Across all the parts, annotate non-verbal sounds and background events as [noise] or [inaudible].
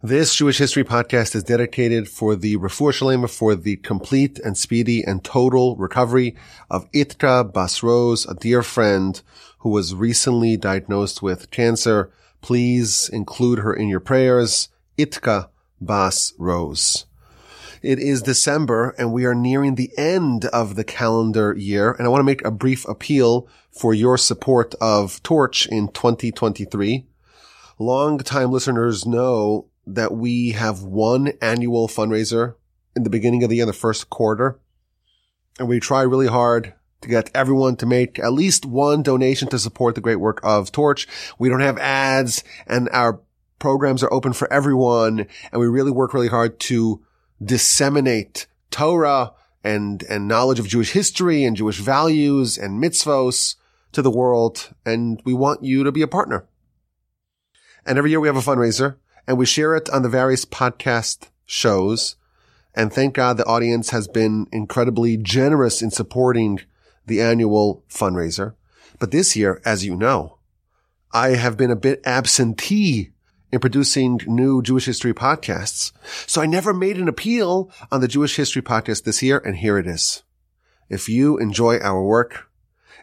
This Jewish History podcast is dedicated for the refuah shalema, for the complete and speedy and total recovery of Itka Bas Rose, a dear friend who was recently diagnosed with cancer. Please include her in your prayers. Itka Bas Rose. It is December and we are nearing the end of the calendar year. And I want to make a brief appeal for your support of Torch in 2023. Long time listeners know that we have one annual fundraiser in the beginning of the year, the first quarter. And we try really hard to get everyone to make at least one donation to support the great work of Torch. We don't have ads and our programs are open for everyone. And we really work really hard to disseminate Torah and, and knowledge of Jewish history and Jewish values and mitzvos to the world. And we want you to be a partner. And every year we have a fundraiser and we share it on the various podcast shows. And thank God the audience has been incredibly generous in supporting the annual fundraiser. But this year, as you know, I have been a bit absentee in producing new Jewish history podcasts. So I never made an appeal on the Jewish history podcast this year. And here it is. If you enjoy our work,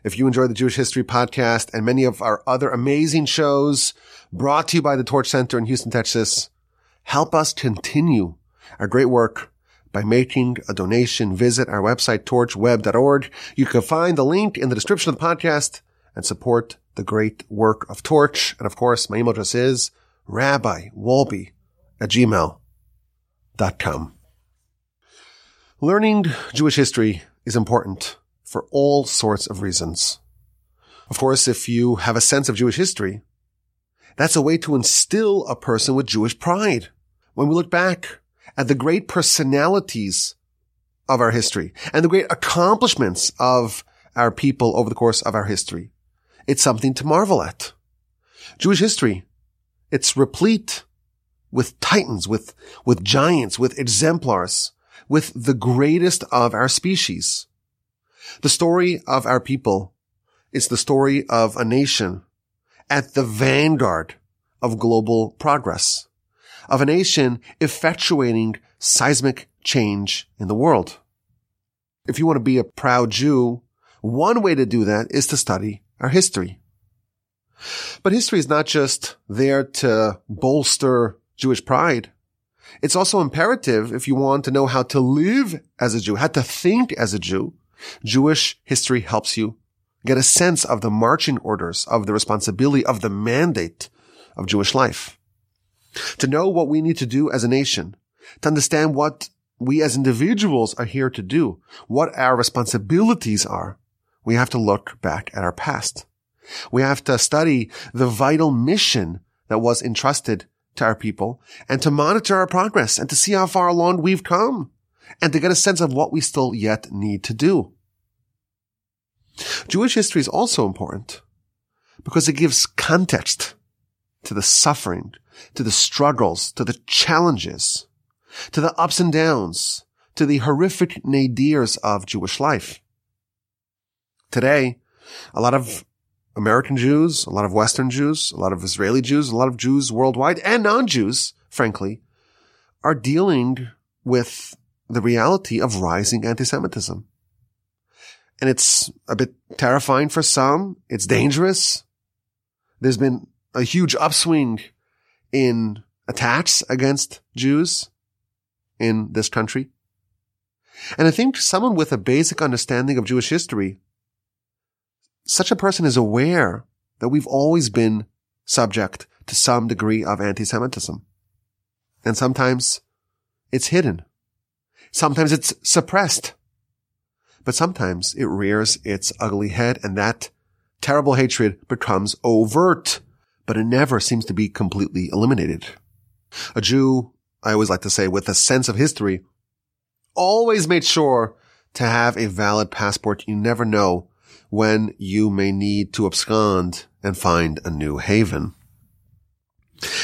if you enjoy the Jewish history podcast and many of our other amazing shows, brought to you by the Torch Center in Houston, Texas. Help us continue our great work by making a donation. Visit our website, torchweb.org. You can find the link in the description of the podcast and support the great work of Torch. And of course, my email address is rabbiwolbe at gmail.com. Learning Jewish history is important for all sorts of reasons. Of course, if you have a sense of Jewish history, that's a way to instill a person with Jewish pride. When we look back at the great personalities of our history and the great accomplishments of our people over the course of our history, it's something to marvel at. Jewish history, it's replete with titans, with, with giants, with exemplars, with the greatest of our species. The story of our people is the story of a nation at the vanguard of global progress, of a nation effectuating seismic change in the world. If you want to be a proud Jew, one way to do that is to study our history. But history is not just there to bolster Jewish pride. It's also imperative if you want to know how to live as a Jew, how to think as a Jew. Jewish history helps you get a sense of the marching orders, of the responsibility, of the mandate of Jewish life. To know what we need to do as a nation, to understand what we as individuals are here to do, what our responsibilities are, we have to look back at our past. We have to study the vital mission that was entrusted to our people and to monitor our progress and to see how far along we've come and to get a sense of what we still yet need to do. Jewish history is also important because it gives context to the suffering, to the struggles, to the challenges, to the ups and downs, to the horrific nadirs of Jewish life. Today, a lot of American Jews, a lot of Western Jews, a lot of Israeli Jews, a lot of Jews worldwide and non-Jews, frankly, are dealing with the reality of rising anti-Semitism and it's a bit terrifying for some. It's dangerous. There's been a huge upswing in attacks against Jews in this country. And I think someone with a basic understanding of Jewish history, such a person is aware that we've always been subject to some degree of anti-Semitism. And sometimes it's hidden. Sometimes it's suppressed. But sometimes it rears its ugly head and that terrible hatred becomes overt, but it never seems to be completely eliminated. A Jew, I always like to say, with a sense of history, always made sure to have a valid passport. You never know when you may need to abscond and find a new haven.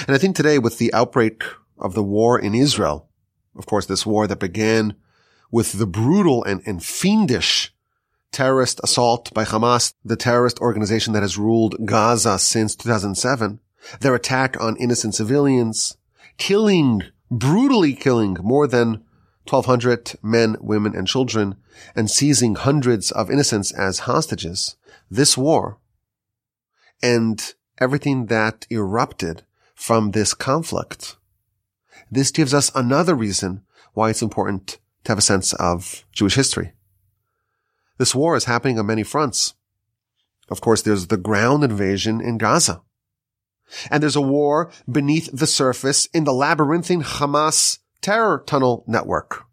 And I think today with the outbreak of the war in Israel, of course, this war that began with the brutal and, and fiendish terrorist assault by Hamas, the terrorist organization that has ruled Gaza since 2007, their attack on innocent civilians, killing, brutally killing more than 1200 men, women, and children and seizing hundreds of innocents as hostages. This war and everything that erupted from this conflict. This gives us another reason why it's important to have a sense of Jewish history. This war is happening on many fronts. Of course, there's the ground invasion in Gaza. And there's a war beneath the surface in the labyrinthine Hamas terror tunnel network.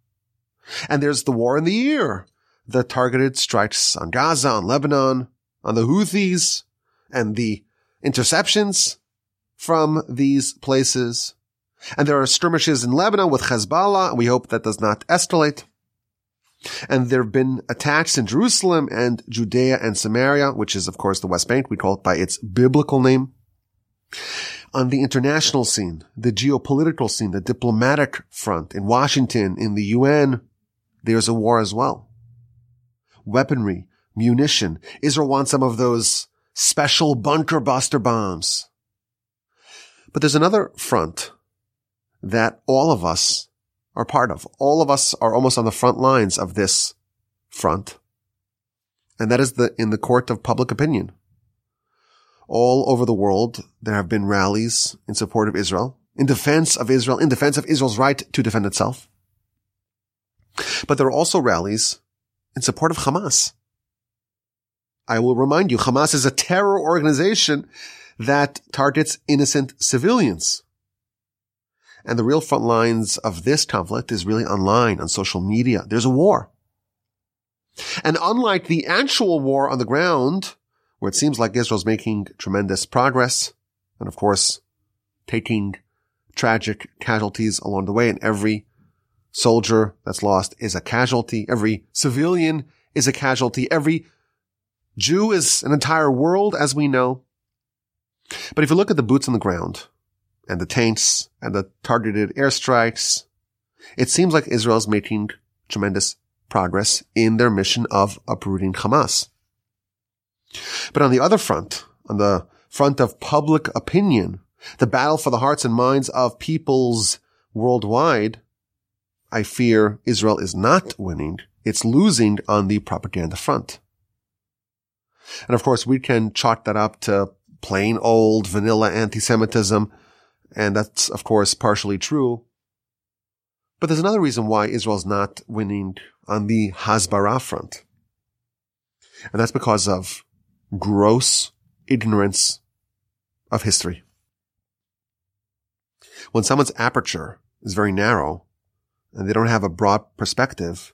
And there's the war in the air, the targeted strikes on Gaza, on Lebanon, on the Houthis, and the interceptions from these places. And there are skirmishes in Lebanon with Hezbollah, and we hope that does not escalate. And there have been attacks in Jerusalem and Judea and Samaria, which is, of course, the West Bank. We call it by its biblical name. On the international scene, the geopolitical scene, the diplomatic front in Washington, in the UN, there's a war as well. Weaponry, munition. Israel wants some of those special bunker buster bombs. But there's another front that all of us are part of. All of us are almost on the front lines of this front. And that is the, in the court of public opinion. All over the world, there have been rallies in support of Israel, in defense of Israel, in defense of Israel's right to defend itself. But there are also rallies in support of Hamas. I will remind you, Hamas is a terror organization that targets innocent civilians. And the real front lines of this conflict is really online, on social media. There's a war. And unlike the actual war on the ground, where it seems like Israel's making tremendous progress, and of course, taking tragic casualties along the way, and every soldier that's lost is a casualty. Every civilian is a casualty. Every Jew is an entire world, as we know. But if you look at the boots on the ground, and the tanks and the targeted airstrikes. It seems like Israel is making tremendous progress in their mission of uprooting Hamas. But on the other front, on the front of public opinion, the battle for the hearts and minds of peoples worldwide, I fear Israel is not winning. It's losing on the propaganda front. And of course, we can chalk that up to plain old vanilla anti-Semitism and that's, of course, partially true. But there's another reason why Israel's not winning on the Hasbara front. And that's because of gross ignorance of history. When someone's aperture is very narrow and they don't have a broad perspective,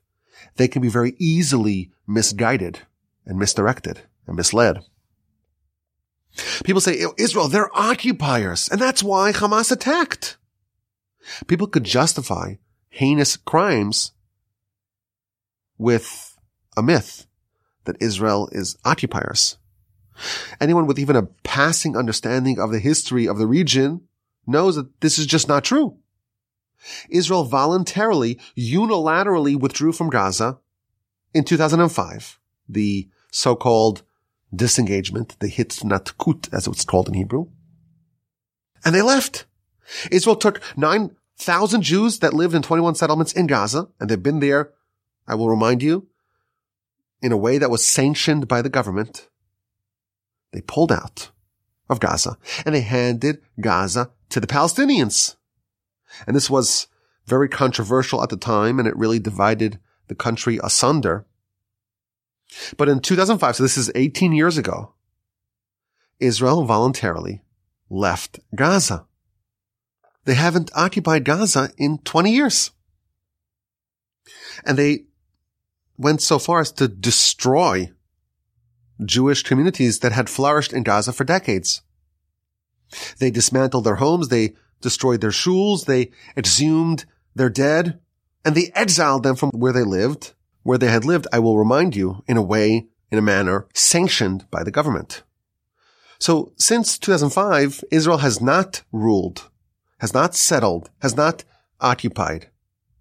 they can be very easily misguided and misdirected and misled. People say, Israel, they're occupiers, and that's why Hamas attacked. People could justify heinous crimes with a myth that Israel is occupiers. Anyone with even a passing understanding of the history of the region knows that this is just not true. Israel voluntarily, unilaterally withdrew from Gaza in 2005. The so-called disengagement, the hitnatkut, as it's called in Hebrew. And they left. Israel took 9,000 Jews that lived in 21 settlements in Gaza, and they've been there, I will remind you, in a way that was sanctioned by the government. They pulled out of Gaza and they handed Gaza to the Palestinians. And this was very controversial at the time and it really divided the country asunder. But in 2005, so this is 18 years ago, Israel voluntarily left Gaza. They haven't occupied Gaza in 20 years. And they went so far as to destroy Jewish communities that had flourished in Gaza for decades. They dismantled their homes, they destroyed their shuls, they exhumed their dead, and they exiled them from where they lived where they had lived, I will remind you, in a way, in a manner sanctioned by the government. So since 2005, Israel has not ruled, has not settled, has not occupied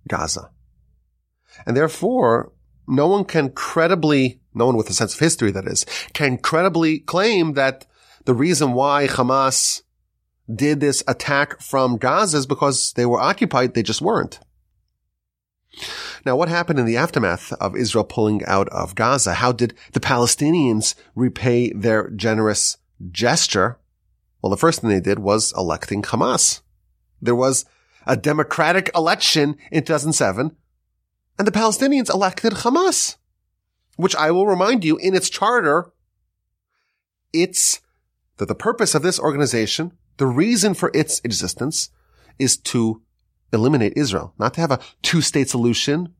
Gaza. And therefore, no one can credibly, no one with a sense of history that is, can credibly claim that the reason why Hamas did this attack from Gaza is because they were occupied. They just weren't. Now, what happened in the aftermath of Israel pulling out of Gaza? How did the Palestinians repay their generous gesture? Well, the first thing they did was electing Hamas. There was a democratic election in 2007 and the Palestinians elected Hamas, which I will remind you in its charter, it's that the purpose of this organization, the reason for its existence is to eliminate Israel, not to have a two-state solution,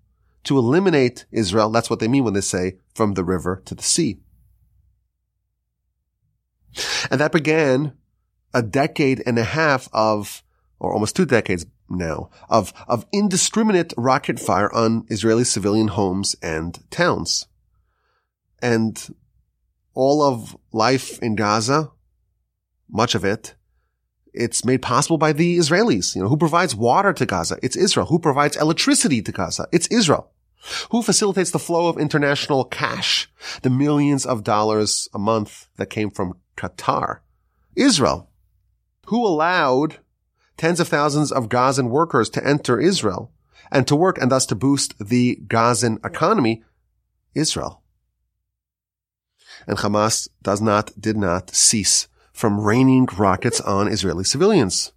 to eliminate Israel. That's what they mean when they say from the river to the sea. And that began a decade and a half of, or almost two decades now, of, of indiscriminate rocket fire on Israeli civilian homes and towns. And all of life in Gaza, much of it, it's made possible by the Israelis. You know, who provides water to Gaza? It's Israel. Who provides electricity to Gaza? It's Israel. Who facilitates the flow of international cash? The millions of dollars a month that came from Qatar? Israel. Who allowed tens of thousands of Gazan workers to enter Israel and to work and thus to boost the Gazan economy? Israel. And Hamas does not, did not cease from raining rockets on Israeli civilians.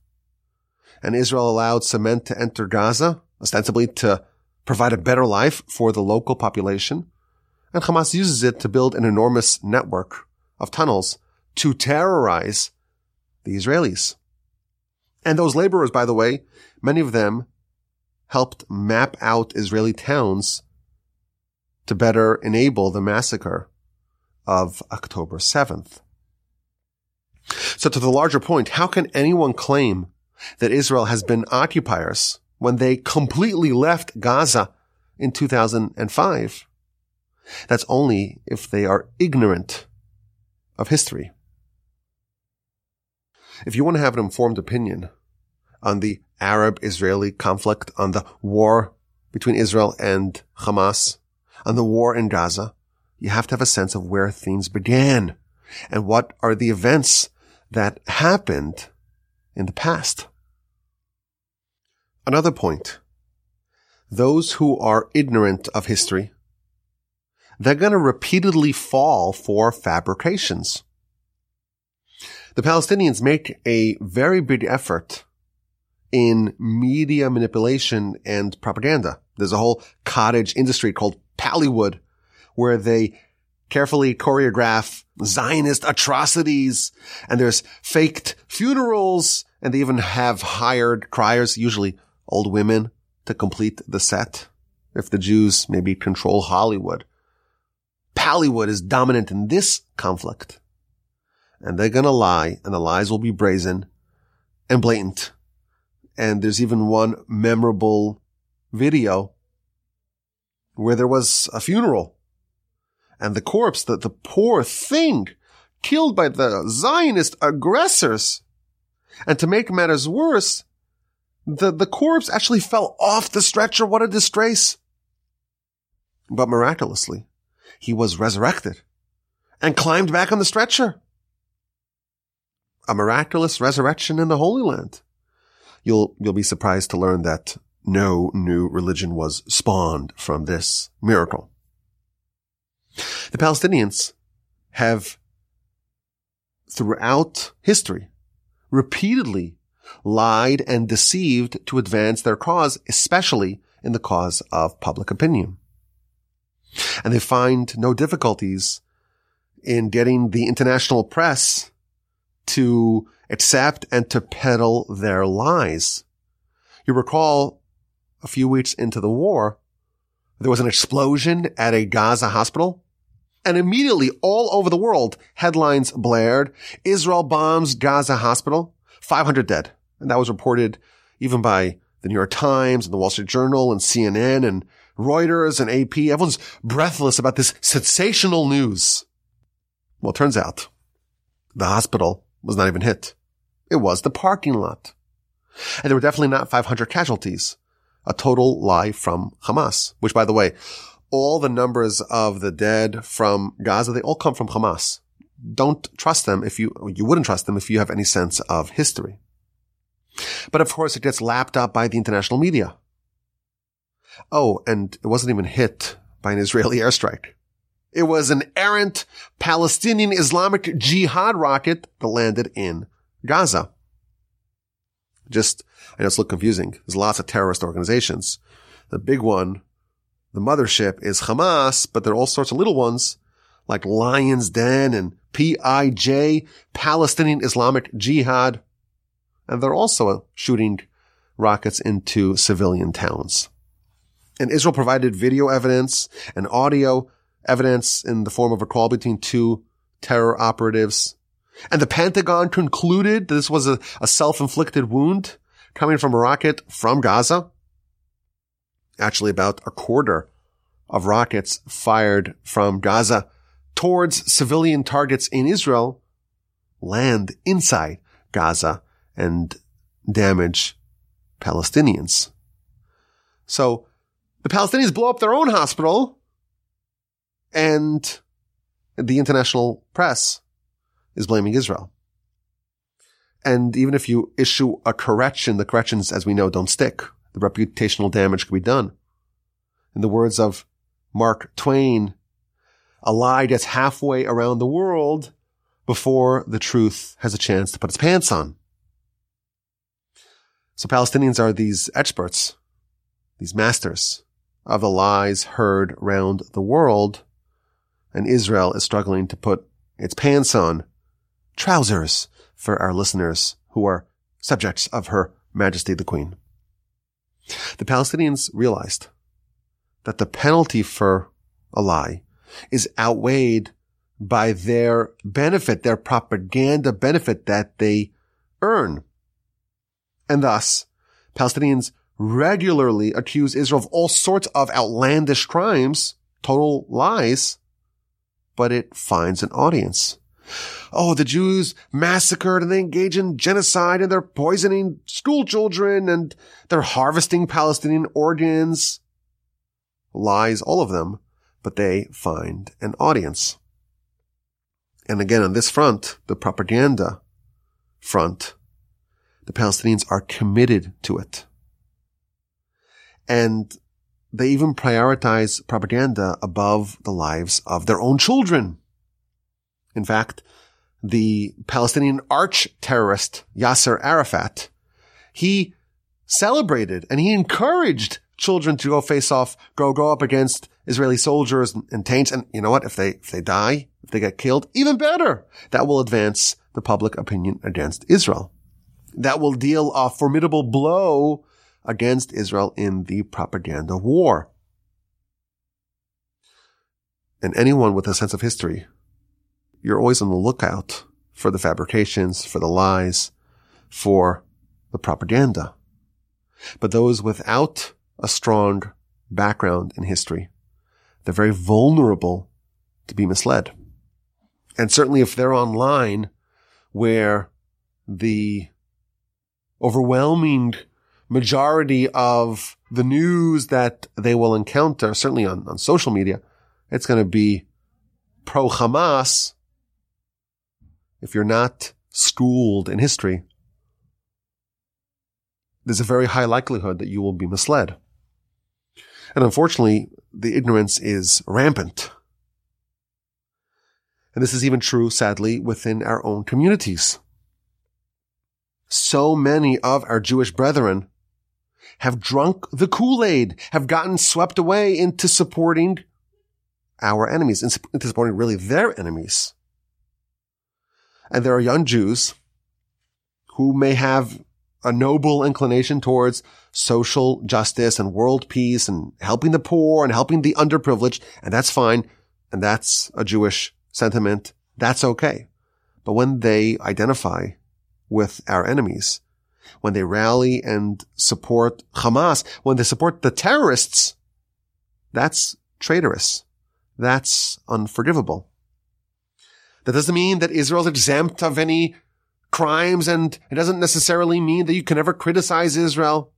And Israel allowed cement to enter Gaza, ostensibly to provide a better life for the local population. And Hamas uses it to build an enormous network of tunnels to terrorize the Israelis. And those laborers, by the way, many of them helped map out Israeli towns to better enable the massacre of October 7th. So to the larger point, how can anyone claim that Israel has been occupiers when they completely left Gaza in 2005? That's only if they are ignorant of history. If you want to have an informed opinion on the Arab-Israeli conflict, on the war between Israel and Hamas, on the war in Gaza, you have to have a sense of where things began and what are the events that happened in the past. Another point. Those who are ignorant of history, they're going to repeatedly fall for fabrications. The Palestinians make a very big effort in media manipulation and propaganda. There's a whole cottage industry called Pallywood where they carefully choreograph Zionist atrocities and there's faked funerals and they even have hired criers, usually old women, to complete the set. If the Jews maybe control Hollywood. Pallywood is dominant in this conflict. And they're gonna lie and the lies will be brazen and blatant. And there's even one memorable video where there was a funeral and the corpse, the, the poor thing killed by the Zionist aggressors. And to make matters worse, the, the corpse actually fell off the stretcher. What a disgrace. But miraculously, he was resurrected and climbed back on the stretcher. A miraculous resurrection in the Holy Land. You'll, you'll be surprised to learn that no new religion was spawned from this miracle. The Palestinians have throughout history repeatedly lied and deceived to advance their cause, especially in the cause of public opinion. And they find no difficulties in getting the international press to accept and to peddle their lies. You recall a few weeks into the war, there was an explosion at a Gaza hospital. And immediately all over the world, headlines blared, Israel bombs Gaza hospital, 500 dead. And that was reported even by the New York Times and the Wall Street Journal and CNN and Reuters and AP. Everyone's breathless about this sensational news. Well, it turns out the hospital was not even hit. It was the parking lot. And there were definitely not 500 casualties a total lie from Hamas, which by the way, all the numbers of the dead from Gaza, they all come from Hamas. don't trust them if you, you wouldn't trust them if you have any sense of history. But of course it gets lapped up by the international media. Oh, and it wasn't even hit by an Israeli airstrike. It was an errant Palestinian Islamic Jihad rocket that landed in Gaza. Just, I know it's a little confusing. There's lots of terrorist organizations. The big one, the mothership is Hamas, but there are all sorts of little ones like Lion's Den and PIJ, Palestinian Islamic Jihad. And they're also shooting rockets into civilian towns. And Israel provided video evidence and audio evidence in the form of a call between two terror operatives. And the Pentagon concluded this was a, a self-inflicted wound coming from a rocket from Gaza. Actually, about a quarter of rockets fired from Gaza towards civilian targets in Israel land inside Gaza and damage Palestinians. So the Palestinians blow up their own hospital and the international press is blaming Israel. And even if you issue a correction, the corrections, as we know, don't stick. The reputational damage can be done. In the words of Mark Twain, a lie gets halfway around the world before the truth has a chance to put its pants on. So Palestinians are these experts, these masters of the lies heard around the world, and Israel is struggling to put its pants on trousers for our listeners who are subjects of Her Majesty the Queen. The Palestinians realized that the penalty for a lie is outweighed by their benefit, their propaganda benefit that they earn. And thus, Palestinians regularly accuse Israel of all sorts of outlandish crimes, total lies, but it finds an audience. Oh, the Jews massacred and they engage in genocide and they're poisoning school children and they're harvesting Palestinian organs. Lies, all of them, but they find an audience. And again, on this front, the propaganda front, the Palestinians are committed to it. And they even prioritize propaganda above the lives of their own children. In fact, the Palestinian arch terrorist Yasser Arafat, he celebrated and he encouraged children to go face off, go, go up against Israeli soldiers and, and tanks. And you know what? If they, if they die, if they get killed, even better. That will advance the public opinion against Israel. That will deal a formidable blow against Israel in the propaganda war. And anyone with a sense of history you're always on the lookout for the fabrications, for the lies, for the propaganda. But those without a strong background in history, they're very vulnerable to be misled. And certainly if they're online where the overwhelming majority of the news that they will encounter, certainly on, on social media, it's going to be pro Hamas if you're not schooled in history, there's a very high likelihood that you will be misled. And unfortunately, the ignorance is rampant. And this is even true, sadly, within our own communities. So many of our Jewish brethren have drunk the Kool-Aid, have gotten swept away into supporting our enemies, into supporting really their enemies. And there are young Jews who may have a noble inclination towards social justice and world peace and helping the poor and helping the underprivileged. And that's fine. And that's a Jewish sentiment. That's okay. But when they identify with our enemies, when they rally and support Hamas, when they support the terrorists, that's traitorous. That's unforgivable. That doesn't mean that Israel is exempt of any crimes and it doesn't necessarily mean that you can never criticize Israel.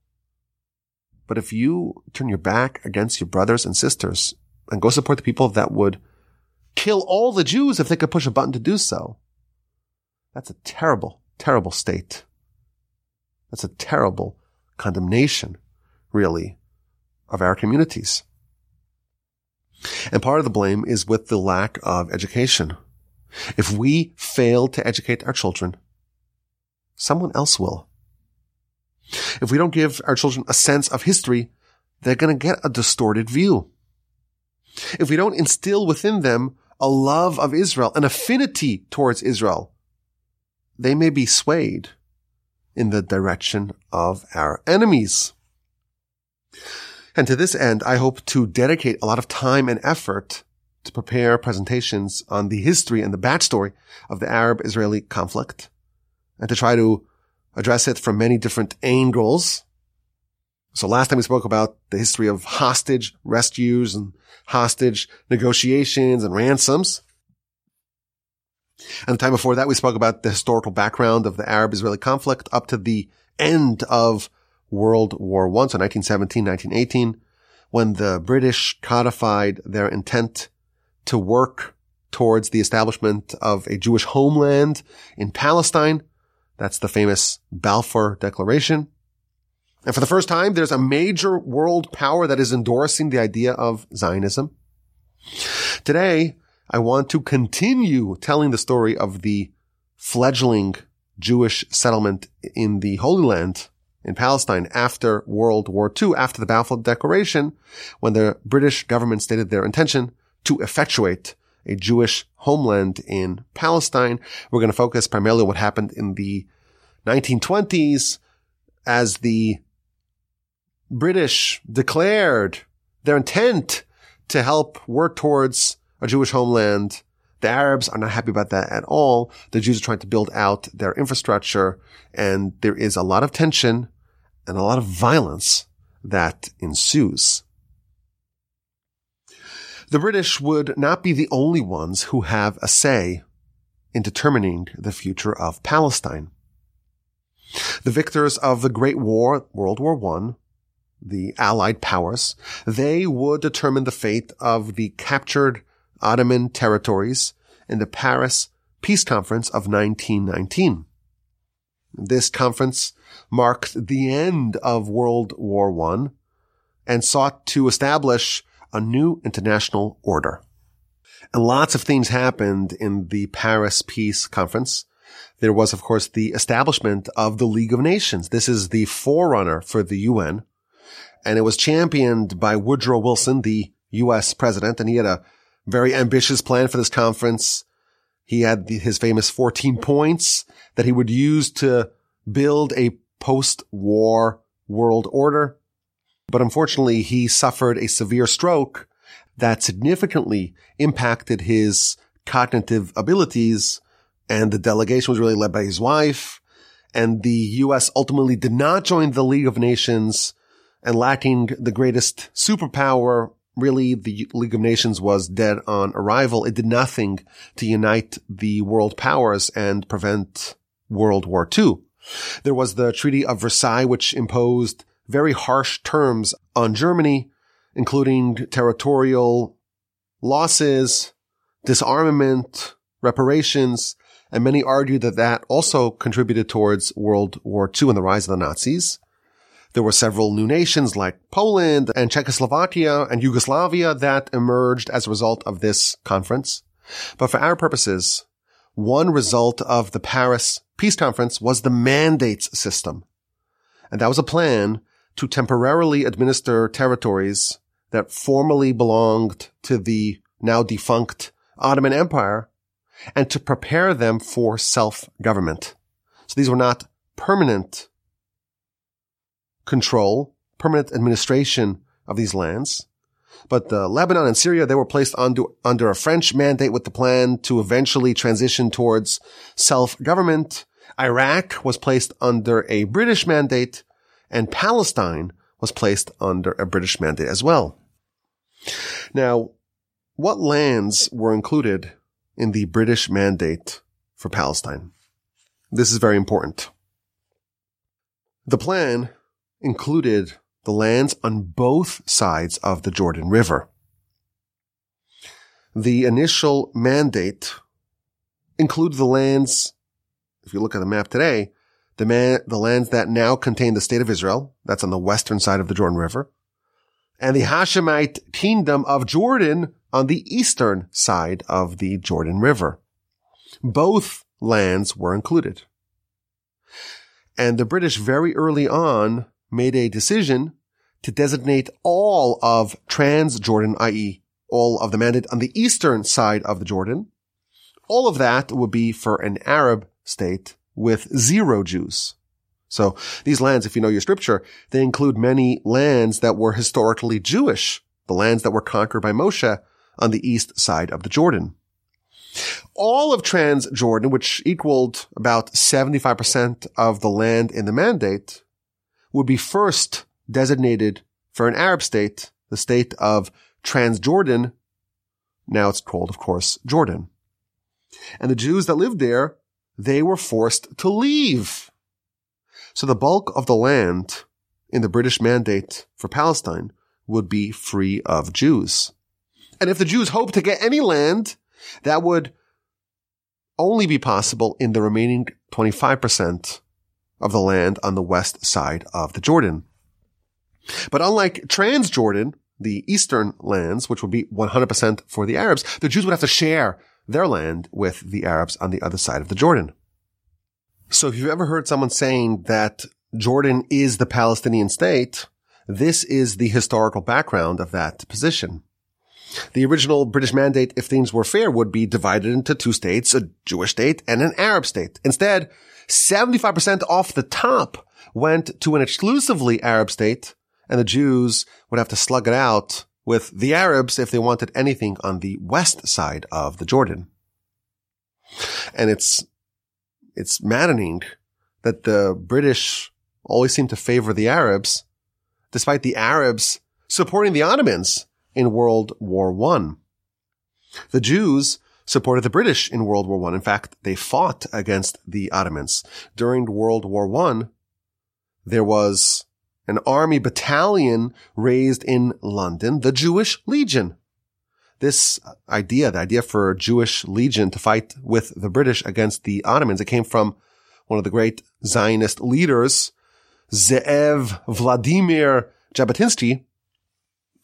But if you turn your back against your brothers and sisters and go support the people that would kill all the Jews if they could push a button to do so. That's a terrible, terrible state. That's a terrible condemnation, really, of our communities. And part of the blame is with the lack of education. If we fail to educate our children, someone else will. If we don't give our children a sense of history, they're going to get a distorted view. If we don't instill within them a love of Israel, an affinity towards Israel, they may be swayed in the direction of our enemies. And to this end, I hope to dedicate a lot of time and effort to prepare presentations on the history and the backstory of the Arab-Israeli conflict and to try to address it from many different angles. So last time we spoke about the history of hostage rescues and hostage negotiations and ransoms. And the time before that, we spoke about the historical background of the Arab-Israeli conflict up to the end of World War I, so 1917, 1918, when the British codified their intent to work towards the establishment of a Jewish homeland in Palestine. That's the famous Balfour Declaration. And for the first time, there's a major world power that is endorsing the idea of Zionism. Today, I want to continue telling the story of the fledgling Jewish settlement in the Holy Land in Palestine after World War II, after the Balfour Declaration, when the British government stated their intention to effectuate a Jewish homeland in Palestine. We're going to focus primarily on what happened in the 1920s as the British declared their intent to help work towards a Jewish homeland. The Arabs are not happy about that at all. The Jews are trying to build out their infrastructure and there is a lot of tension and a lot of violence that ensues. The British would not be the only ones who have a say in determining the future of Palestine. The victors of the Great War, World War I, the Allied powers, they would determine the fate of the captured Ottoman territories in the Paris Peace Conference of 1919. This conference marked the end of World War I and sought to establish a new international order. And lots of things happened in the Paris Peace Conference. There was, of course, the establishment of the League of Nations. This is the forerunner for the UN. And it was championed by Woodrow Wilson, the U.S. president, and he had a very ambitious plan for this conference. He had his famous 14 [laughs] points that he would use to build a post-war world order. But unfortunately, he suffered a severe stroke that significantly impacted his cognitive abilities. And the delegation was really led by his wife. And the U.S. ultimately did not join the League of Nations and lacking the greatest superpower, really the League of Nations was dead on arrival. It did nothing to unite the world powers and prevent World War II. There was the Treaty of Versailles, which imposed very harsh terms on Germany, including territorial losses, disarmament, reparations, and many argue that that also contributed towards World War II and the rise of the Nazis. There were several new nations like Poland and Czechoslovakia and Yugoslavia that emerged as a result of this conference. But for our purposes, one result of the Paris Peace Conference was the mandates system. And that was a plan to temporarily administer territories that formerly belonged to the now defunct Ottoman Empire and to prepare them for self-government. So these were not permanent control, permanent administration of these lands. But the Lebanon and Syria, they were placed under, under a French mandate with the plan to eventually transition towards self-government. Iraq was placed under a British mandate and Palestine was placed under a British mandate as well. Now, what lands were included in the British mandate for Palestine? This is very important. The plan included the lands on both sides of the Jordan River. the initial mandate included the lands, if you look at the map today, the man, the lands that now contain the state of Israel, that's on the western side of the Jordan River, and the Hashemite kingdom of Jordan on the eastern side of the Jordan River. Both lands were included. And the British very early on made a decision to designate all of Transjordan, i.e. all of the mandate on the eastern side of the Jordan. All of that would be for an Arab state with zero Jews. So these lands, if you know your scripture, they include many lands that were historically Jewish, the lands that were conquered by Moshe on the east side of the Jordan. All of Transjordan, which equaled about 75% of the land in the mandate, would be first designated for an Arab state, the state of Transjordan. Now it's called, of course, Jordan. And the Jews that lived there, they were forced to leave. So the bulk of the land in the British mandate for Palestine would be free of Jews. And if the Jews hoped to get any land, that would only be possible in the remaining 25% of the land on the west side of the Jordan. But unlike Transjordan, the eastern lands, which would be 100% for the Arabs, the Jews would have to share their land with the Arabs on the other side of the Jordan. So if you've ever heard someone saying that Jordan is the Palestinian state, this is the historical background of that position. The original British mandate, if things were fair, would be divided into two states, a Jewish state and an Arab state. Instead, 75% off the top went to an exclusively Arab state, and the Jews would have to slug it out with the Arabs if they wanted anything on the west side of the Jordan. And it's, it's maddening that the British always seem to favor the Arabs, despite the Arabs supporting the Ottomans in World War I. The Jews supported the British in World War I. In fact, they fought against the Ottomans. During World War I, there was an army battalion raised in London, the Jewish Legion. This idea, the idea for a Jewish legion to fight with the British against the Ottomans, it came from one of the great Zionist leaders, Ze'ev Vladimir Jabotinsky.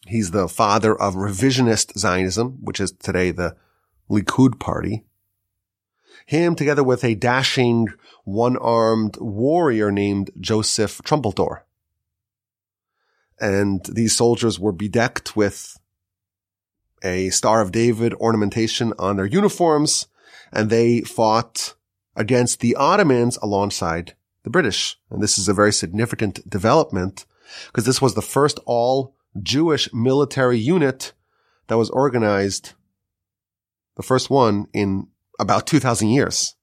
He's the father of revisionist Zionism, which is today the Likud party. Him together with a dashing one-armed warrior named Joseph Trumpeldor. And these soldiers were bedecked with a Star of David ornamentation on their uniforms, and they fought against the Ottomans alongside the British. And this is a very significant development because this was the first all Jewish military unit that was organized, the first one in about 2000 years.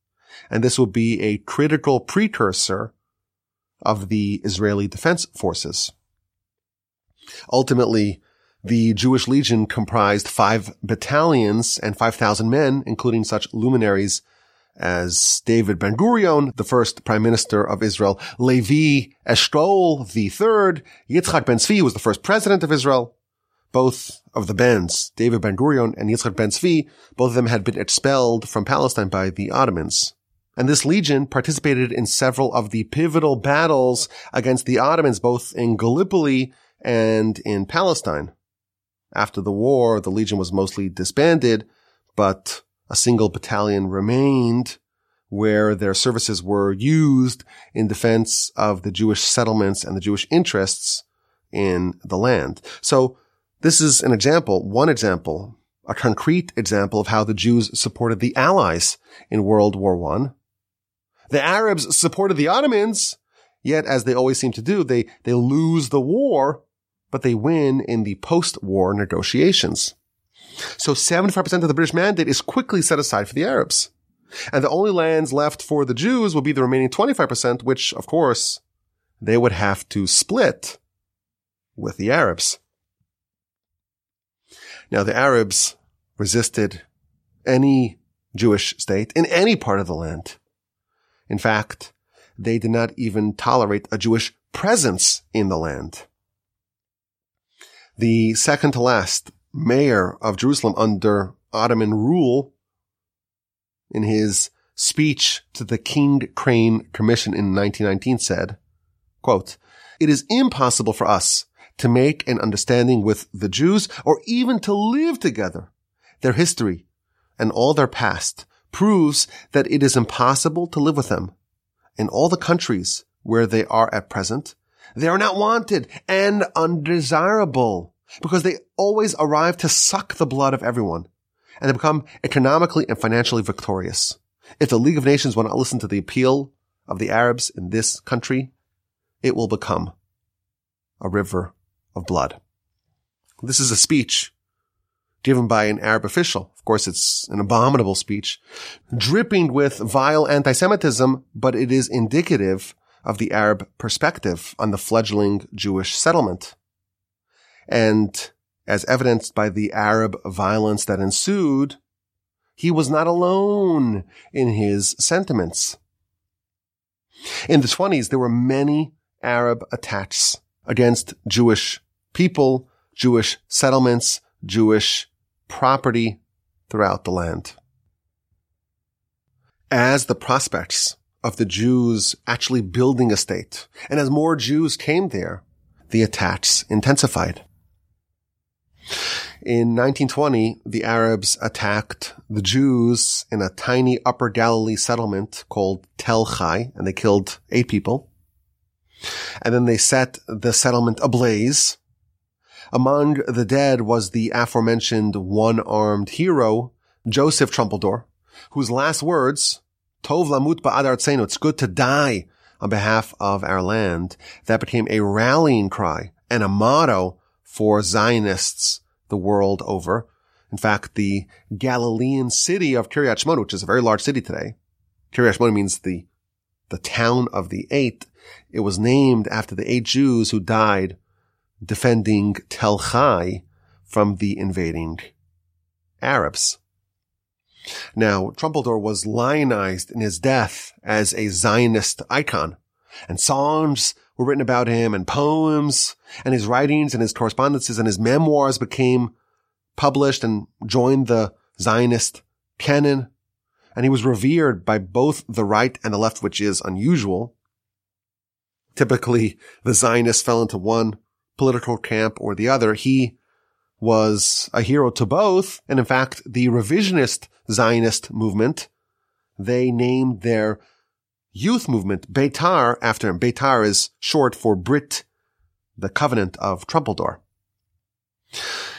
And this will be a critical precursor of the Israeli defense forces. Ultimately, the Jewish Legion comprised five battalions and 5,000 men, including such luminaries as David Ben Gurion, the first prime minister of Israel, Levi Eshkol the third, Yitzchak Ben Tzvi was the first president of Israel. Both of the Bens, David Ben Gurion and Yitzhak Ben Tzvi, both of them had been expelled from Palestine by the Ottomans. And this legion participated in several of the pivotal battles against the Ottomans, both in Gallipoli and in Palestine. After the war, the legion was mostly disbanded, but a single battalion remained where their services were used in defense of the Jewish settlements and the Jewish interests in the land. So this is an example, one example, a concrete example of how the Jews supported the Allies in World War I. The Arabs supported the Ottomans, yet as they always seem to do, they, they lose the war, but they win in the post-war negotiations. So 75% of the British mandate is quickly set aside for the Arabs. And the only lands left for the Jews will be the remaining 25%, which, of course, they would have to split with the Arabs. Now, the Arabs resisted any Jewish state in any part of the land. In fact, they did not even tolerate a Jewish presence in the land. The second to last mayor of Jerusalem under Ottoman rule in his speech to the King Crane Commission in 1919 said, quote, it is impossible for us to make an understanding with the Jews or even to live together. Their history and all their past proves that it is impossible to live with them. In all the countries where they are at present, they are not wanted and undesirable because they always arrive to suck the blood of everyone and to become economically and financially victorious. If the League of Nations will not listen to the appeal of the Arabs in this country, it will become a river of blood. This is a speech given by an Arab official. Of course, it's an abominable speech, dripping with vile anti-Semitism, but it is indicative of the Arab perspective on the fledgling Jewish settlement. And as evidenced by the Arab violence that ensued, he was not alone in his sentiments. In the 20s, there were many Arab attacks against Jewish people, Jewish settlements, Jewish property throughout the land. As the prospects of the Jews actually building a state, and as more Jews came there, the attacks intensified. In 1920, the Arabs attacked the Jews in a tiny upper Galilee settlement called Tel Chai, and they killed eight people. And then they set the settlement ablaze. Among the dead was the aforementioned one-armed hero, Joseph Trumpeldor, whose last words, Tov lamut ba'ad it's good to die on behalf of our land, that became a rallying cry and a motto for Zionists the world over. In fact, the Galilean city of Kiryat Shmona, which is a very large city today, Kiryat Shmona means the, the town of the eight. It was named after the eight Jews who died defending Tel Chai from the invading Arabs. Now, Trumpeldor was lionized in his death as a Zionist icon, and songs were written about him and poems and his writings and his correspondences and his memoirs became published and joined the Zionist canon. And he was revered by both the right and the left, which is unusual. Typically, the Zionists fell into one political camp or the other. He was a hero to both. And in fact, the revisionist Zionist movement, they named their youth movement, Beitar, after him. Beitar is short for Brit, the covenant of Trumpeldor.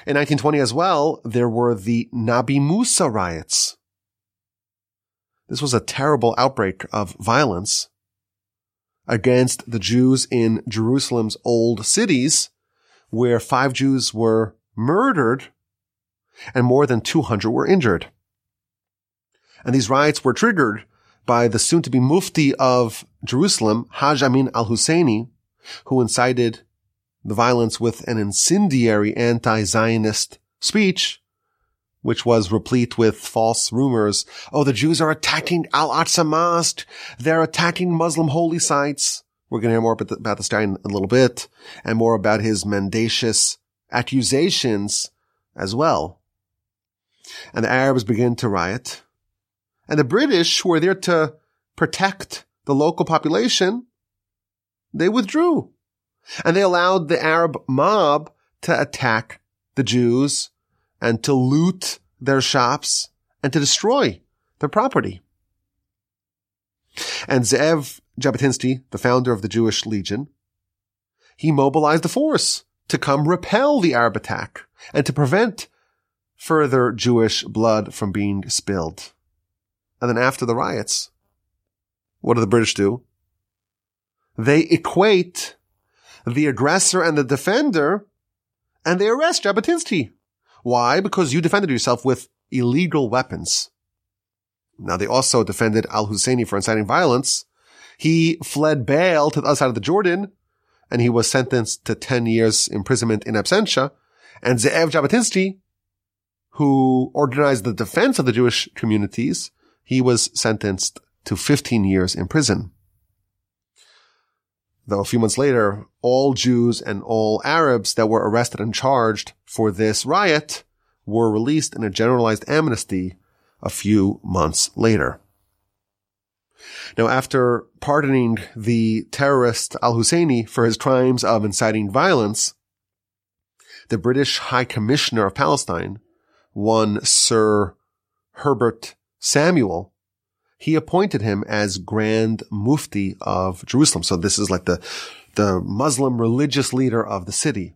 In 1920 as well, there were the Nabi Musa riots. This was a terrible outbreak of violence against the Jews in Jerusalem's old cities, where five Jews were murdered and more than 200 were injured. And these riots were triggered by the soon-to-be mufti of Jerusalem, Haj Amin al-Husseini, who incited the violence with an incendiary anti-Zionist speech, which was replete with false rumors. Oh, the Jews are attacking Al-Aqsa Mosque. They're attacking Muslim holy sites. We're going to hear more about, the, about this guy in a little bit and more about his mendacious accusations as well. And the Arabs begin to riot. And the British, who were there to protect the local population, they withdrew. And they allowed the Arab mob to attack the Jews and to loot their shops and to destroy their property. And Zev Jabotinsky, the founder of the Jewish Legion, he mobilized a force to come repel the Arab attack and to prevent further Jewish blood from being spilled. And then after the riots, what do the British do? They equate the aggressor and the defender and they arrest Jabotinsky. Why? Because you defended yourself with illegal weapons. Now they also defended al-Husseini for inciting violence. He fled bail to the other side of the Jordan and he was sentenced to 10 years imprisonment in absentia. And Ze'ev Jabotinsky, who organized the defense of the Jewish communities, he was sentenced to 15 years in prison. Though a few months later, all Jews and all Arabs that were arrested and charged for this riot were released in a generalized amnesty a few months later. Now, after pardoning the terrorist al-Husseini for his crimes of inciting violence, the British High Commissioner of Palestine, one Sir Herbert Samuel, he appointed him as Grand Mufti of Jerusalem. So this is like the, the Muslim religious leader of the city.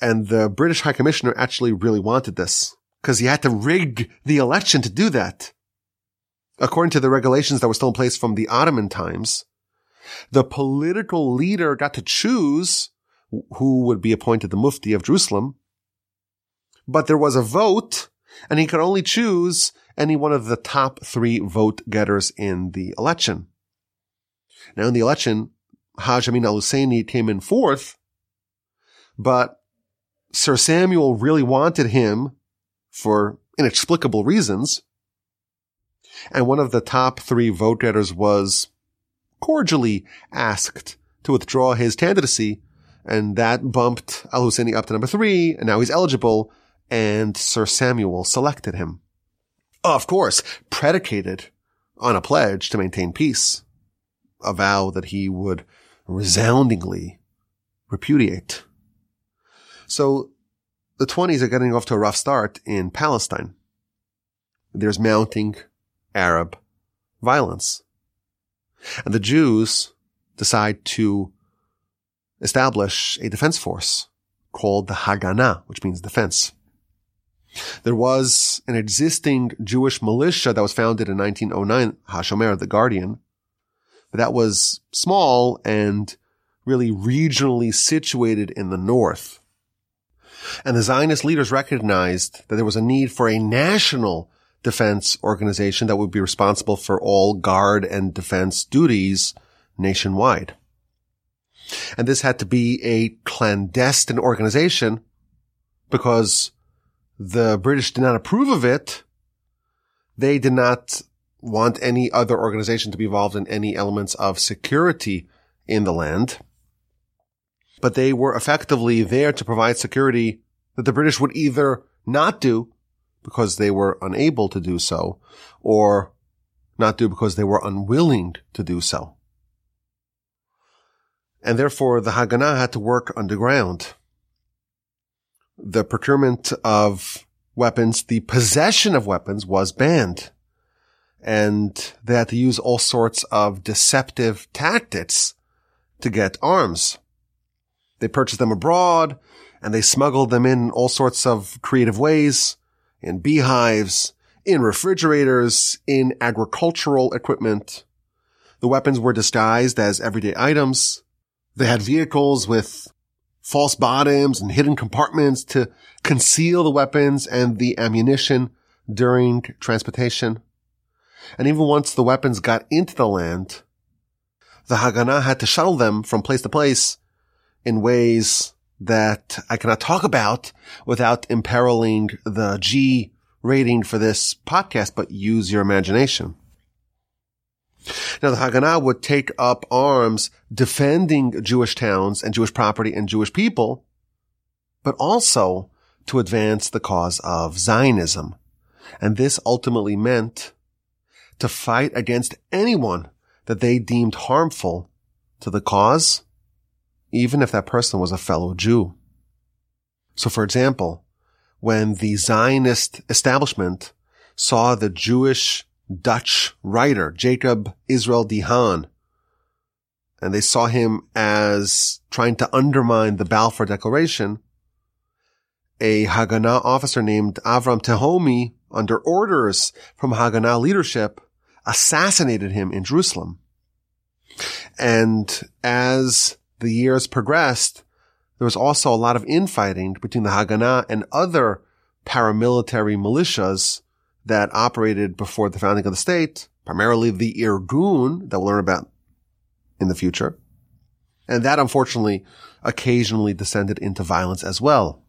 And the British High Commissioner actually really wanted this because he had to rig the election to do that. According to the regulations that were still in place from the Ottoman times, the political leader got to choose who would be appointed the Mufti of Jerusalem. But there was a vote and he could only choose any one of the top three vote getters in the election. Now in the election, Haj Amin al-Husseini came in fourth, but Sir Samuel really wanted him for inexplicable reasons. And one of the top three vote getters was cordially asked to withdraw his candidacy. And that bumped Al Husseini up to number three. And now he's eligible. And Sir Samuel selected him. Of course, predicated on a pledge to maintain peace, a vow that he would resoundingly repudiate. So the 20s are getting off to a rough start in Palestine. There's mounting Arab violence. And the Jews decide to establish a defense force called the Haganah, which means defense. There was an existing Jewish militia that was founded in 1909, Hashomer, the Guardian, but that was small and really regionally situated in the north. And the Zionist leaders recognized that there was a need for a national defense organization that would be responsible for all guard and defense duties nationwide. And this had to be a clandestine organization because the British did not approve of it. They did not want any other organization to be involved in any elements of security in the land. But they were effectively there to provide security that the British would either not do because they were unable to do so or not do because they were unwilling to do so. And therefore the Haganah had to work underground. The procurement of weapons, the possession of weapons was banned. And they had to use all sorts of deceptive tactics to get arms. They purchased them abroad and they smuggled them in all sorts of creative ways in beehives, in refrigerators, in agricultural equipment. The weapons were disguised as everyday items. They had vehicles with false bottoms and hidden compartments to conceal the weapons and the ammunition during transportation. And even once the weapons got into the land, the Haganah had to shuttle them from place to place in ways that I cannot talk about without imperiling the G rating for this podcast, but use your imagination. Now the Haganah would take up arms defending Jewish towns and Jewish property and Jewish people, but also to advance the cause of Zionism. And this ultimately meant to fight against anyone that they deemed harmful to the cause even if that person was a fellow Jew. So for example, when the Zionist establishment saw the Jewish Dutch writer, Jacob Israel de Haan, and they saw him as trying to undermine the Balfour Declaration, a Haganah officer named Avram Tehomi, under orders from Haganah leadership, assassinated him in Jerusalem. And as the years progressed, there was also a lot of infighting between the Haganah and other paramilitary militias that operated before the founding of the state, primarily the Irgun that we'll learn about in the future. And that unfortunately occasionally descended into violence as well.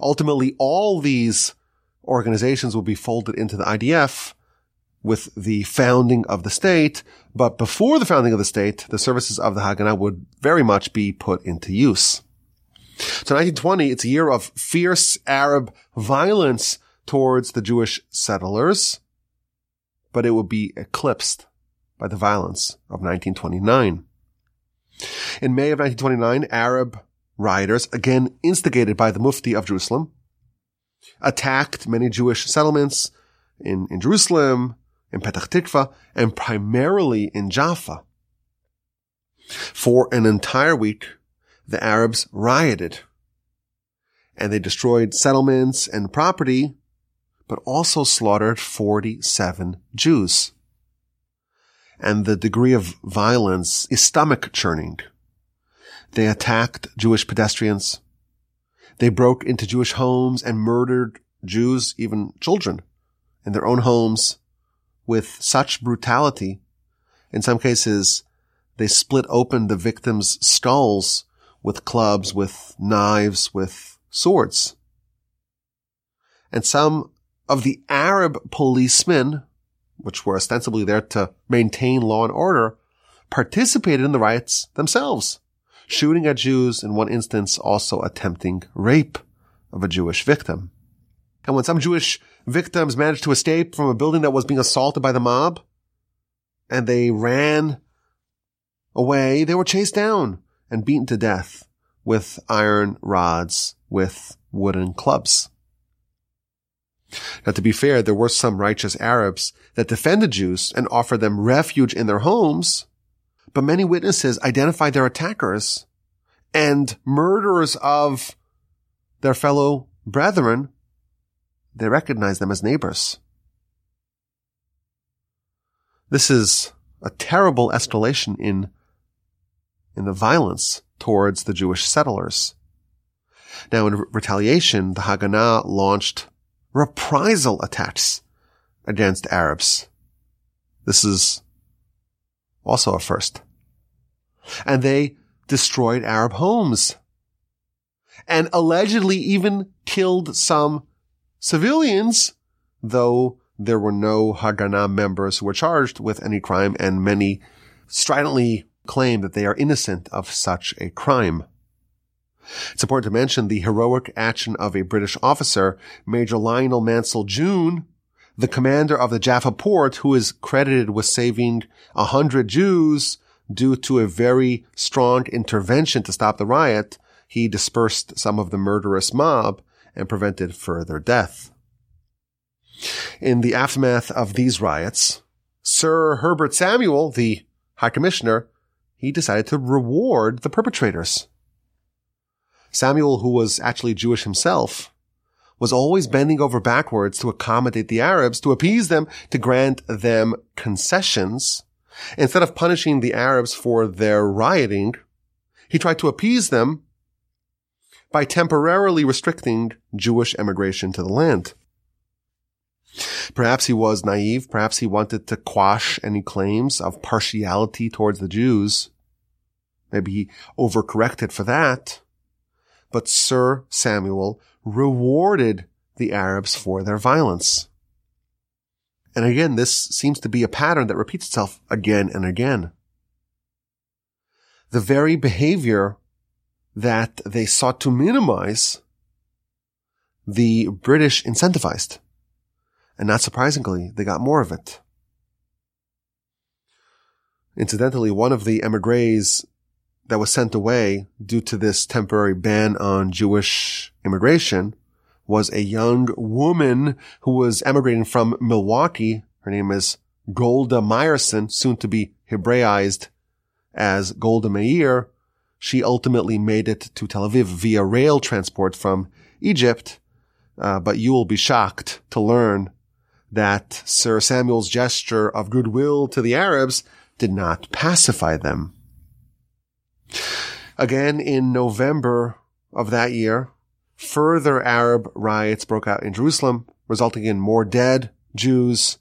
Ultimately, all these organizations will be folded into the IDF with the founding of the state, but before the founding of the state, the services of the Haganah would very much be put into use. So 1920, it's a year of fierce Arab violence towards the Jewish settlers, but it would be eclipsed by the violence of 1929. In May of 1929, Arab rioters, again instigated by the Mufti of Jerusalem, attacked many Jewish settlements in, in Jerusalem, in Petah Tikva, and primarily in Jaffa. For an entire week, the Arabs rioted and they destroyed settlements and property, but also slaughtered 47 Jews. And the degree of violence is stomach churning. They attacked Jewish pedestrians. They broke into Jewish homes and murdered Jews, even children, in their own homes with such brutality. In some cases, they split open the victims' skulls with clubs, with knives, with swords. And some of the Arab policemen, which were ostensibly there to maintain law and order, participated in the riots themselves, shooting at Jews, in one instance also attempting rape of a Jewish victim. And when some Jewish victims managed to escape from a building that was being assaulted by the mob, and they ran away, they were chased down and beaten to death with iron rods, with wooden clubs. Now, to be fair, there were some righteous Arabs that defended Jews and offered them refuge in their homes, but many witnesses identified their attackers and murderers of their fellow brethren. They recognized them as neighbors. This is a terrible escalation in in the violence towards the Jewish settlers. Now, in retaliation, the Haganah launched reprisal attacks against Arabs. This is also a first. And they destroyed Arab homes and allegedly even killed some civilians, though there were no Haganah members who were charged with any crime and many stridently claim that they are innocent of such a crime. It's important to mention the heroic action of a British officer, Major Lionel Mansell June, the commander of the Jaffa port, who is credited with saving a hundred Jews due to a very strong intervention to stop the riot. He dispersed some of the murderous mob and prevented further death. In the aftermath of these riots, Sir Herbert Samuel, the High Commissioner, he decided to reward the perpetrators. Samuel, who was actually Jewish himself, was always bending over backwards to accommodate the Arabs, to appease them, to grant them concessions. Instead of punishing the Arabs for their rioting, he tried to appease them by temporarily restricting Jewish emigration to the land. Perhaps he was naive. Perhaps he wanted to quash any claims of partiality towards the Jews. Maybe he overcorrected for that. But Sir Samuel rewarded the Arabs for their violence. And again, this seems to be a pattern that repeats itself again and again. The very behavior that they sought to minimize, the British incentivized. And not surprisingly, they got more of it. Incidentally, one of the emigres that was sent away due to this temporary ban on Jewish immigration was a young woman who was emigrating from Milwaukee. Her name is Golda Meyerson, soon to be Hebraized as Golda Meir. She ultimately made it to Tel Aviv via rail transport from Egypt. Uh, but you will be shocked to learn that Sir Samuel's gesture of goodwill to the Arabs did not pacify them. Again, in November of that year, further Arab riots broke out in Jerusalem, resulting in more dead Jews.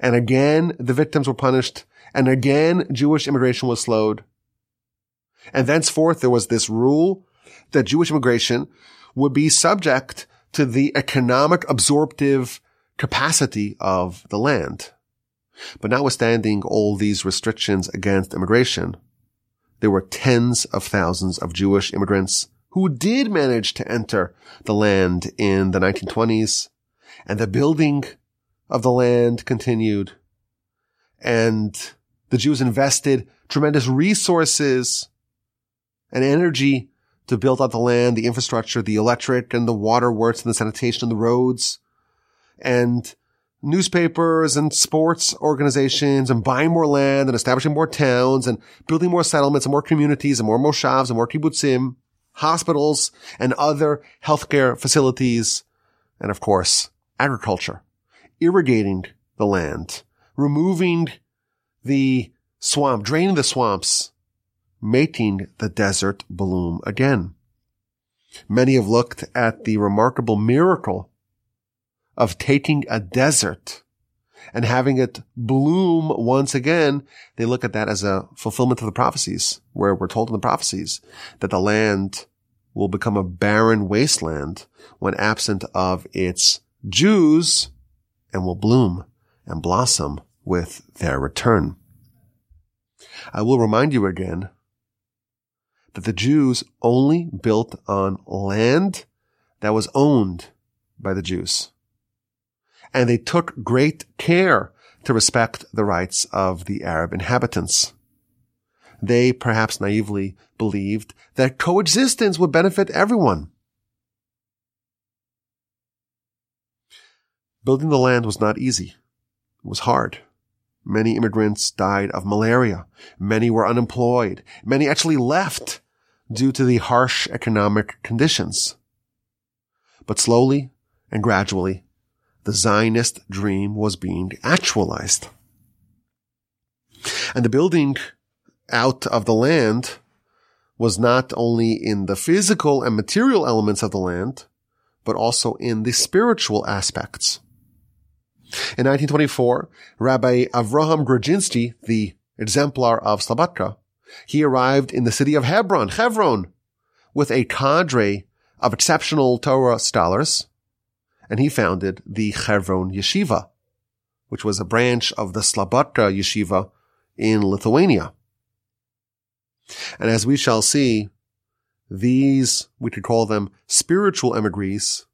And again, the victims were punished. And again, Jewish immigration was slowed. And thenceforth, there was this rule that Jewish immigration would be subject to the economic absorptive capacity of the land. But notwithstanding all these restrictions against immigration, there were tens of thousands of Jewish immigrants who did manage to enter the land in the 1920s and the building of the land continued. And the Jews invested tremendous resources and energy to build out the land, the infrastructure, the electric and the water works and the sanitation and the roads. And newspapers and sports organizations and buying more land and establishing more towns and building more settlements and more communities and more moshavs and more kibbutzim, hospitals and other healthcare facilities. And of course, agriculture, irrigating the land, removing the swamp, draining the swamps, making the desert bloom again. Many have looked at the remarkable miracle of taking a desert and having it bloom once again. They look at that as a fulfillment of the prophecies where we're told in the prophecies that the land will become a barren wasteland when absent of its Jews and will bloom and blossom with their return. I will remind you again that the Jews only built on land that was owned by the Jews. And they took great care to respect the rights of the Arab inhabitants. They perhaps naively believed that coexistence would benefit everyone. Building the land was not easy. It was hard. Many immigrants died of malaria. Many were unemployed. Many actually left due to the harsh economic conditions. But slowly and gradually, the Zionist dream was being actualized. And the building out of the land was not only in the physical and material elements of the land, but also in the spiritual aspects. In 1924, Rabbi Avraham Grodzinski, the exemplar of Slobodka, he arrived in the city of Hebron, Hebron, with a cadre of exceptional Torah scholars, and he founded the Hebron Yeshiva, which was a branch of the Slobodka Yeshiva in Lithuania. And as we shall see, these, we could call them spiritual emigres,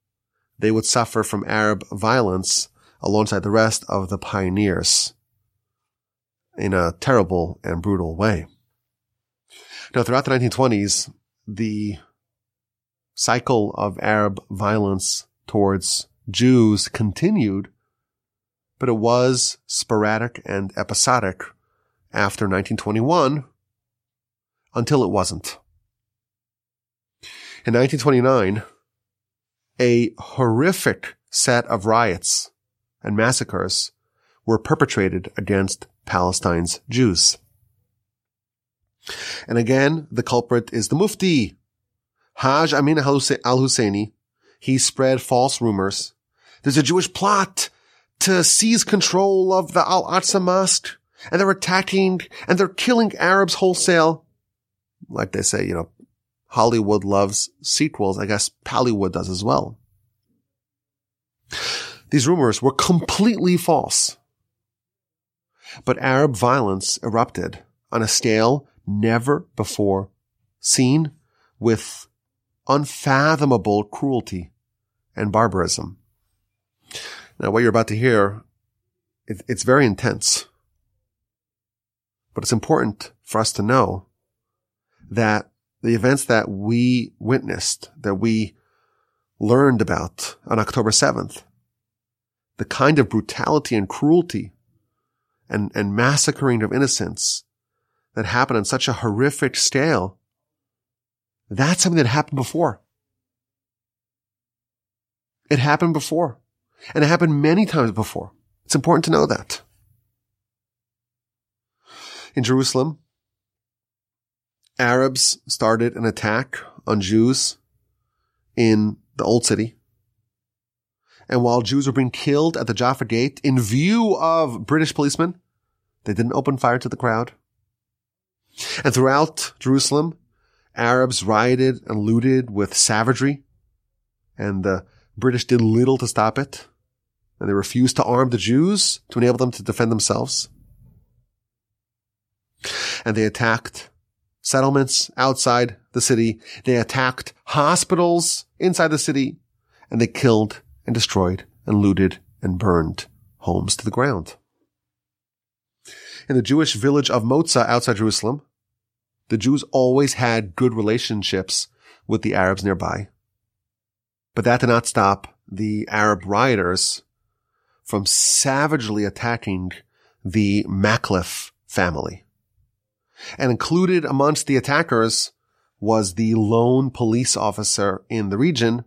they would suffer from Arab violence alongside the rest of the pioneers in a terrible and brutal way. Now, throughout the 1920s, the cycle of Arab violence towards Jews continued, but it was sporadic and episodic after 1921 until it wasn't. In 1929, a horrific set of riots and massacres were perpetrated against Palestine's Jews. And again, the culprit is the Mufti, Haj Amin al-Husseini. He spread false rumors. There's a Jewish plot to seize control of the Al-Aqsa Mosque, and they're attacking and they're killing Arabs wholesale. Like they say, you know, Hollywood loves sequels. I guess Pallywood does as well. These rumors were completely false. But Arab violence erupted on a scale never before seen with unfathomable cruelty and barbarism. Now, what you're about to hear, it, it's very intense. But it's important for us to know that the events that we witnessed, that we learned about on October 7th, the kind of brutality and cruelty and, and massacring of innocents that happened on such a horrific scale, that's something that happened before. It happened before. And it happened many times before. It's important to know that. In Jerusalem, Arabs started an attack on Jews in the Old City. And while Jews were being killed at the Jaffa Gate in view of British policemen, they didn't open fire to the crowd. And throughout Jerusalem, Arabs rioted and looted with savagery, and the British did little to stop it. And they refused to arm the Jews to enable them to defend themselves. And they attacked settlements outside the city. They attacked hospitals inside the city and they killed and destroyed and looted and burned homes to the ground. In the Jewish village of Moza outside Jerusalem, the Jews always had good relationships with the Arabs nearby. But that did not stop the Arab rioters from savagely attacking the Maklif family. And included amongst the attackers was the lone police officer in the region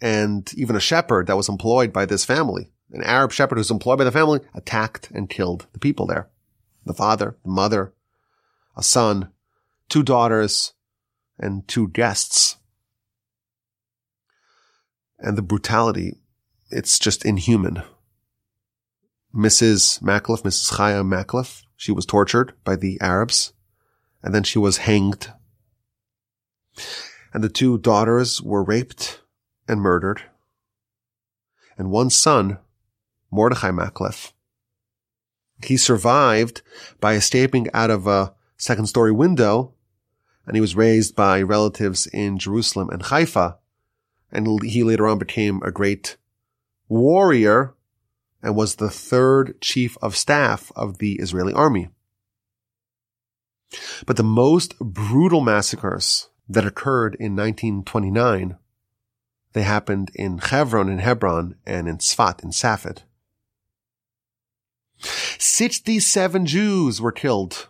and even a shepherd that was employed by this family. An Arab shepherd who's employed by the family attacked and killed the people there. The father, the mother, a son, two daughters, and two guests. And the brutality, it's just inhuman. Mrs. Maklif, Mrs. Chaya Maklif, she was tortured by the Arabs, and then she was hanged. And the two daughters were raped and murdered. And one son, Mordechai Maklif, he survived by escaping out of a second story window, and he was raised by relatives in Jerusalem and Haifa. And he later on became a great warrior and was the third chief of staff of the Israeli army. But the most brutal massacres that occurred in 1929, they happened in Hebron in Hebron and in Sfat in Safed. 67 Jews were killed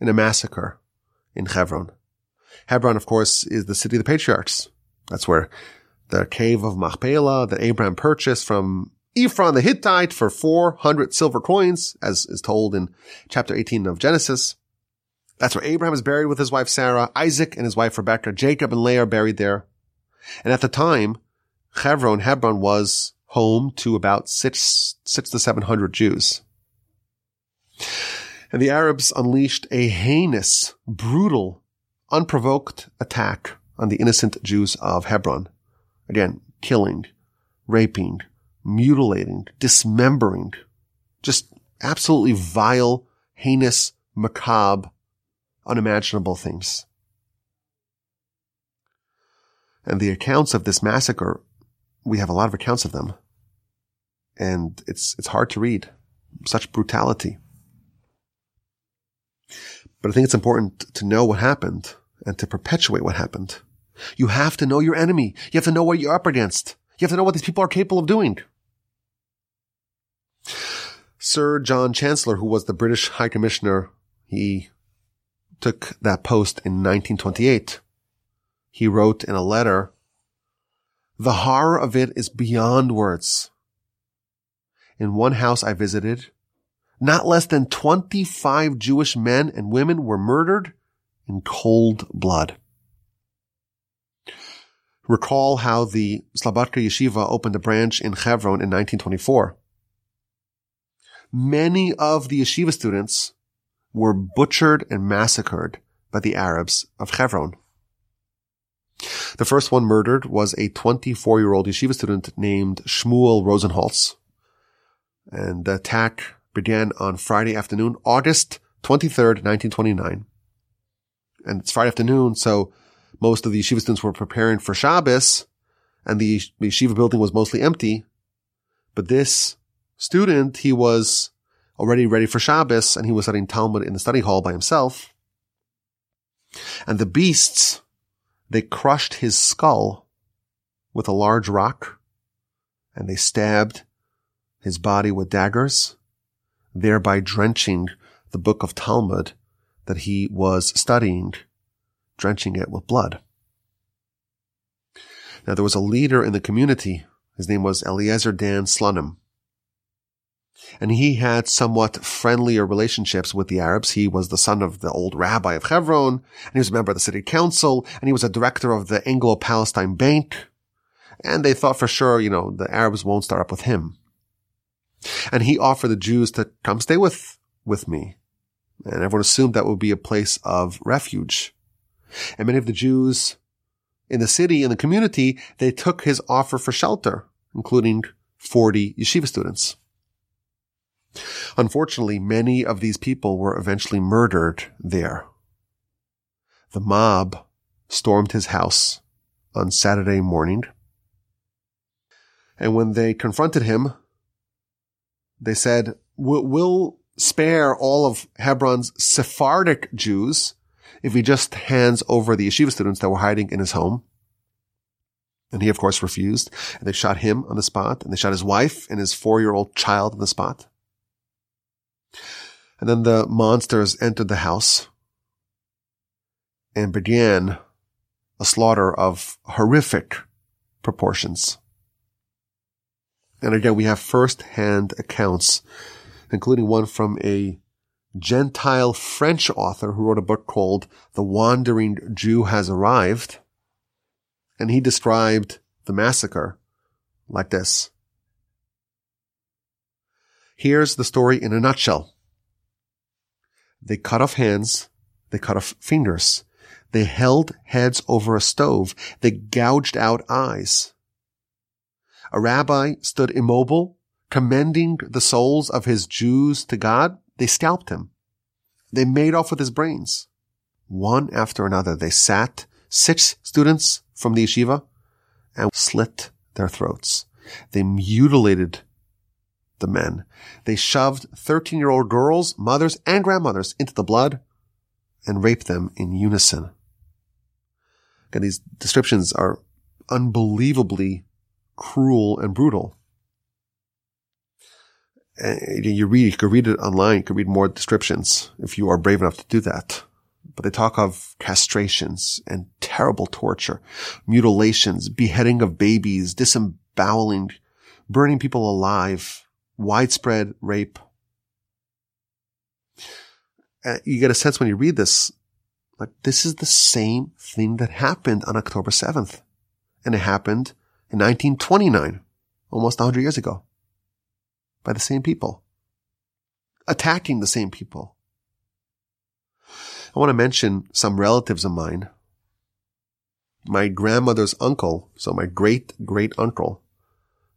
in a massacre in Hebron. Hebron, of course, is the city of the patriarchs. That's where the cave of Machpelah that Abraham purchased from Ephron the Hittite for 400 silver coins, as is told in chapter 18 of Genesis. That's where Abraham is buried with his wife Sarah, Isaac and his wife Rebekah, Jacob and Leah are buried there. And at the time, Hebron, Hebron was home to about six, six to seven hundred Jews. And the Arabs unleashed a heinous, brutal, unprovoked attack on the innocent Jews of Hebron. Again, killing, raping, mutilating, dismembering, just absolutely vile, heinous, macabre, unimaginable things. And the accounts of this massacre, we have a lot of accounts of them. And it's, it's hard to read. Such brutality. But I think it's important to know what happened and to perpetuate what happened. You have to know your enemy. You have to know what you're up against. You have to know what these people are capable of doing. Sir John Chancellor, who was the British High Commissioner, he took that post in 1928. He wrote in a letter, the horror of it is beyond words. In one house I visited, not less than 25 Jewish men and women were murdered in cold blood. Recall how the Slobodka Yeshiva opened a branch in Hebron in 1924 many of the yeshiva students were butchered and massacred by the Arabs of Hebron. The first one murdered was a 24 year old yeshiva student named Shmuel Rosenholz. And the attack began on Friday afternoon, August 23rd, 1929. And it's Friday afternoon, so most of the yeshiva students were preparing for Shabbos, and the yeshiva building was mostly empty. But this student, he was already ready for Shabbos and he was studying Talmud in the study hall by himself. And the beasts, they crushed his skull with a large rock and they stabbed his body with daggers, thereby drenching the book of Talmud that he was studying, drenching it with blood. Now there was a leader in the community. His name was Eliezer Dan Slonim and he had somewhat friendlier relationships with the Arabs. He was the son of the old rabbi of Hebron, and he was a member of the city council, and he was a director of the Anglo-Palestine Bank. And they thought for sure, you know, the Arabs won't start up with him. And he offered the Jews to come stay with, with me. And everyone assumed that would be a place of refuge. And many of the Jews in the city, in the community, they took his offer for shelter, including 40 yeshiva students. Unfortunately, many of these people were eventually murdered there. The mob stormed his house on Saturday morning. And when they confronted him, they said, we'll, spare all of Hebron's Sephardic Jews if he just hands over the yeshiva students that were hiding in his home. And he, of course, refused. And they shot him on the spot, and they shot his wife and his four-year-old child on the spot. And then the monsters entered the house and began a slaughter of horrific proportions. And again, we have first-hand accounts, including one from a Gentile French author who wrote a book called The Wandering Jew Has Arrived. And he described the massacre like this. Here's the story in a nutshell. They cut off hands. They cut off fingers. They held heads over a stove. They gouged out eyes. A rabbi stood immobile, commending the souls of his Jews to God. They scalped him. They made off with his brains. One after another, they sat six students from the yeshiva and slit their throats. They mutilated the men. They shoved 13 year old girls, mothers, and grandmothers into the blood and raped them in unison. And these descriptions are unbelievably cruel and brutal. And you read, you could read it online, you could read more descriptions if you are brave enough to do that. But they talk of castrations and terrible torture, mutilations, beheading of babies, disemboweling, burning people alive, widespread rape. Uh, you get a sense when you read this, like this is the same thing that happened on October 7th. And it happened in 1929, almost 100 years ago, by the same people, attacking the same people. I want to mention some relatives of mine. My grandmother's uncle, so my great great uncle,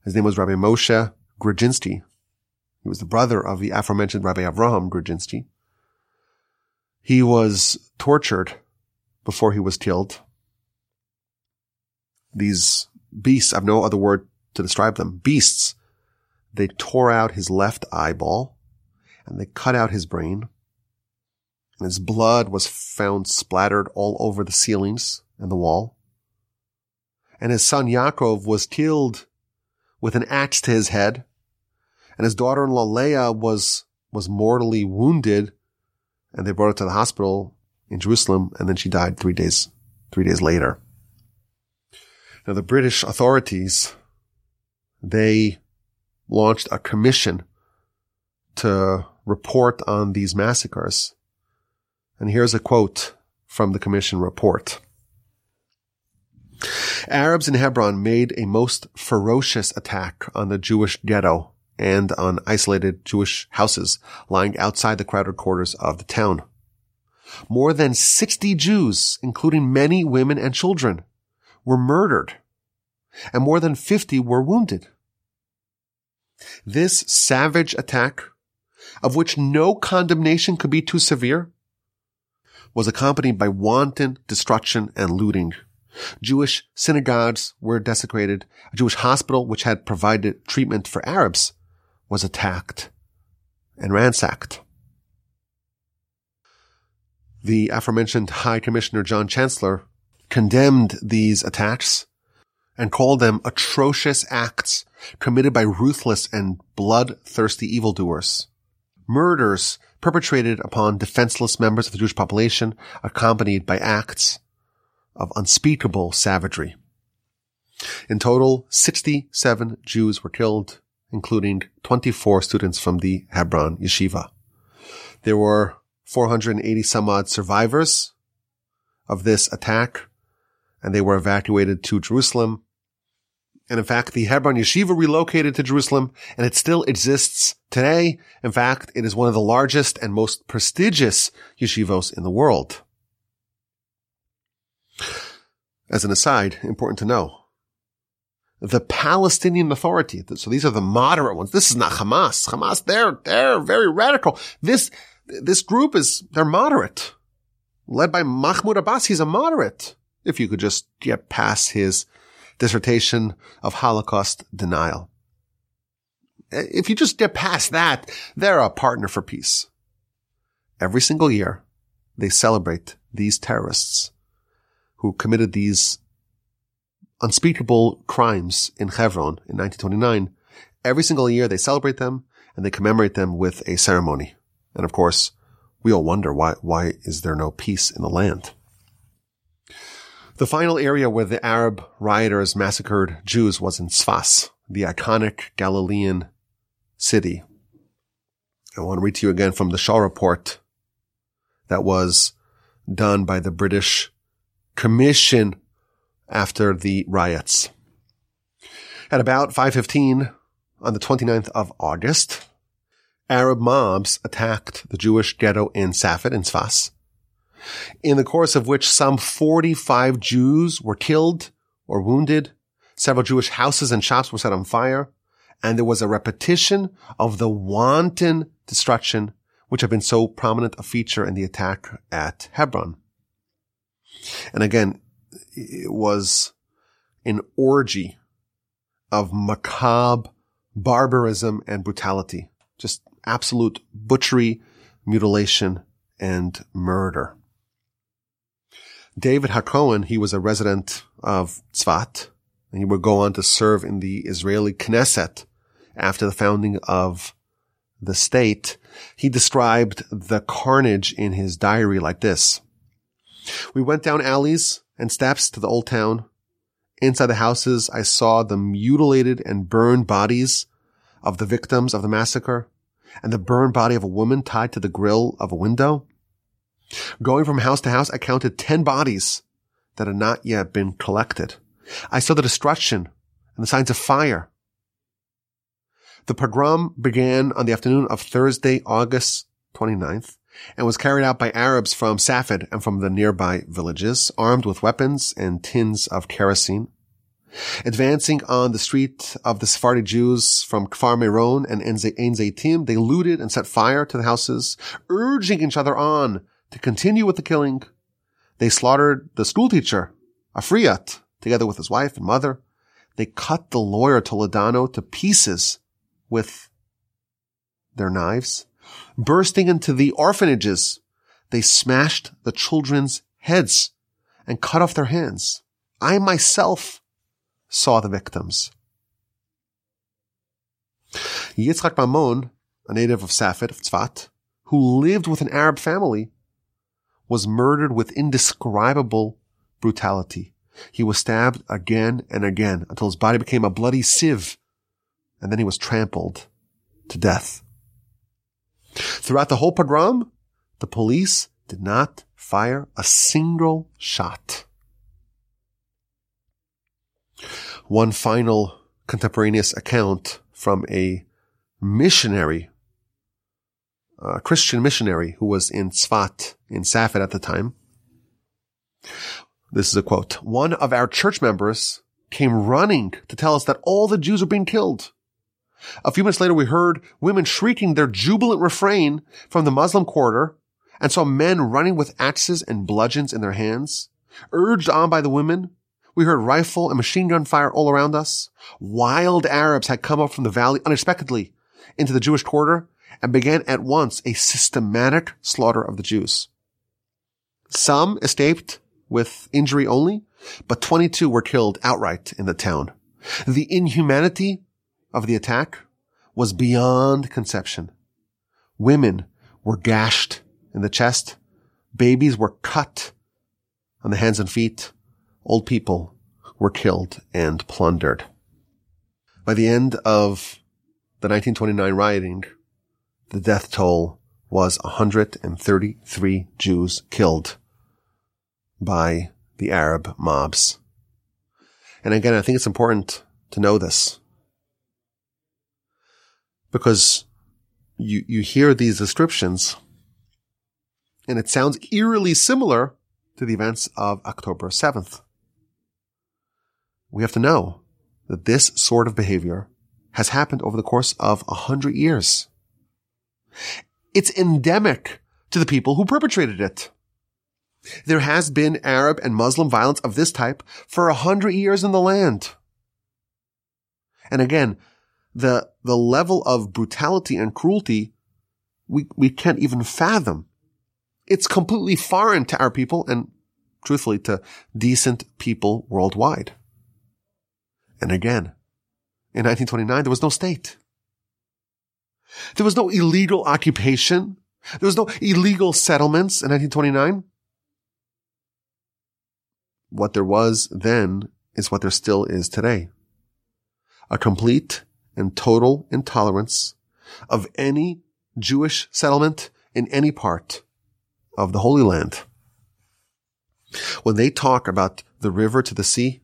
his name was Rabbi Moshe Grodzinski. He was the brother of the aforementioned Rabbi Avraham Grodzinski. He was tortured before he was killed. These beasts, I've no other word to describe them, beasts, they tore out his left eyeball and they cut out his brain. And his blood was found splattered all over the ceilings and the wall. And his son Yaakov was killed with an axe to his head and his daughter-in-law Leah was, was mortally wounded and they brought her to the hospital in Jerusalem and then she died three days, three days later. Now the British authorities, they launched a commission to report on these massacres. And here's a quote from the commission report. Arabs in Hebron made a most ferocious attack on the Jewish ghetto and on isolated Jewish houses lying outside the crowded quarters of the town. More than 60 Jews, including many women and children, were murdered, and more than 50 were wounded. This savage attack, of which no condemnation could be too severe, was accompanied by wanton destruction and looting. Jewish synagogues were desecrated. A Jewish hospital, which had provided treatment for Arabs, was attacked and ransacked. The aforementioned High Commissioner John Chancellor condemned these attacks and called them atrocious acts committed by ruthless and bloodthirsty evildoers. Murders perpetrated upon defenseless members of the Jewish population accompanied by acts of unspeakable savagery. In total, 67 Jews were killed including 24 students from the Hebron Yeshiva. There were 480 some odd survivors of this attack, and they were evacuated to Jerusalem. And in fact, the Hebron Yeshiva relocated to Jerusalem, and it still exists today. In fact, it is one of the largest and most prestigious yeshivos in the world. As an aside, important to know, the Palestinian Authority. So these are the moderate ones. This is not Hamas. Hamas, they're, they're very radical. This, this group is, they're moderate. Led by Mahmoud Abbas, he's a moderate. If you could just get past his dissertation of Holocaust denial. Eh, if you just get past that, they're a partner for peace. Every single year, they celebrate these terrorists who committed these unspeakable crimes in Hebron in 1929. Every single year they celebrate them and they commemorate them with a ceremony. And of course, we all wonder why, why is there no peace in the land? The final area where the Arab rioters massacred Jews was in Sfas, the iconic Galilean city. I want to read to you again from the Shaw report that was done by the British Commission after the riots. At about 5.15 on the 29th of August, Arab mobs attacked the Jewish ghetto in Safed in Sfas, in the course of which some 45 Jews were killed or wounded. Several Jewish houses and shops were set on fire, and there was a repetition of the wanton destruction which had been so prominent a feature in the attack at Hebron. And again, it was an orgy of macabre barbarism and brutality. Just absolute butchery, mutilation, and murder. David HaKohen, he was a resident of Tzfat, and he would go on to serve in the Israeli Knesset after the founding of the state. He described the carnage in his diary like this. We went down alleys and steps to the old town. Inside the houses, I saw the mutilated and burned bodies of the victims of the massacre and the burned body of a woman tied to the grill of a window. Going from house to house, I counted 10 bodies that had not yet been collected. I saw the destruction and the signs of fire. The pogrom began on the afternoon of Thursday, August 29th, and was carried out by Arabs from Safed and from the nearby villages, armed with weapons and tins of kerosene. Advancing on the street of the Sephardi Jews from Kfar Meron and Ein Zeitim, they looted and set fire to the houses, urging each other on to continue with the killing. They slaughtered the schoolteacher, Afriat, together with his wife and mother. They cut the lawyer Toledano to pieces with their knives. Bursting into the orphanages, they smashed the children's heads and cut off their hands. I myself saw the victims. Yitzchak Mamon, a native of Safed, of Tzfat, who lived with an Arab family, was murdered with indescribable brutality. He was stabbed again and again until his body became a bloody sieve, and then he was trampled to death. Throughout the whole pogrom, the police did not fire a single shot. One final contemporaneous account from a missionary a Christian missionary who was in Tzfat in Safed at the time. This is a quote. One of our church members came running to tell us that all the Jews were being killed. A few minutes later, we heard women shrieking their jubilant refrain from the Muslim quarter and saw men running with axes and bludgeons in their hands. Urged on by the women, we heard rifle and machine gun fire all around us. Wild Arabs had come up from the valley unexpectedly into the Jewish quarter and began at once a systematic slaughter of the Jews. Some escaped with injury only, but 22 were killed outright in the town. The inhumanity of the attack was beyond conception. Women were gashed in the chest. Babies were cut on the hands and feet. Old people were killed and plundered. By the end of the 1929 rioting, the death toll was 133 Jews killed by the Arab mobs. And again, I think it's important to know this because you, you hear these descriptions and it sounds eerily similar to the events of October 7th. We have to know that this sort of behavior has happened over the course of a hundred years. It's endemic to the people who perpetrated it. There has been Arab and Muslim violence of this type for a hundred years in the land. And again, the, the level of brutality and cruelty we, we can't even fathom. It's completely foreign to our people and truthfully to decent people worldwide. And again, in 1929, there was no state. There was no illegal occupation. There was no illegal settlements in 1929. What there was then is what there still is today. A complete and total intolerance of any Jewish settlement in any part of the Holy Land. When they talk about the river to the sea,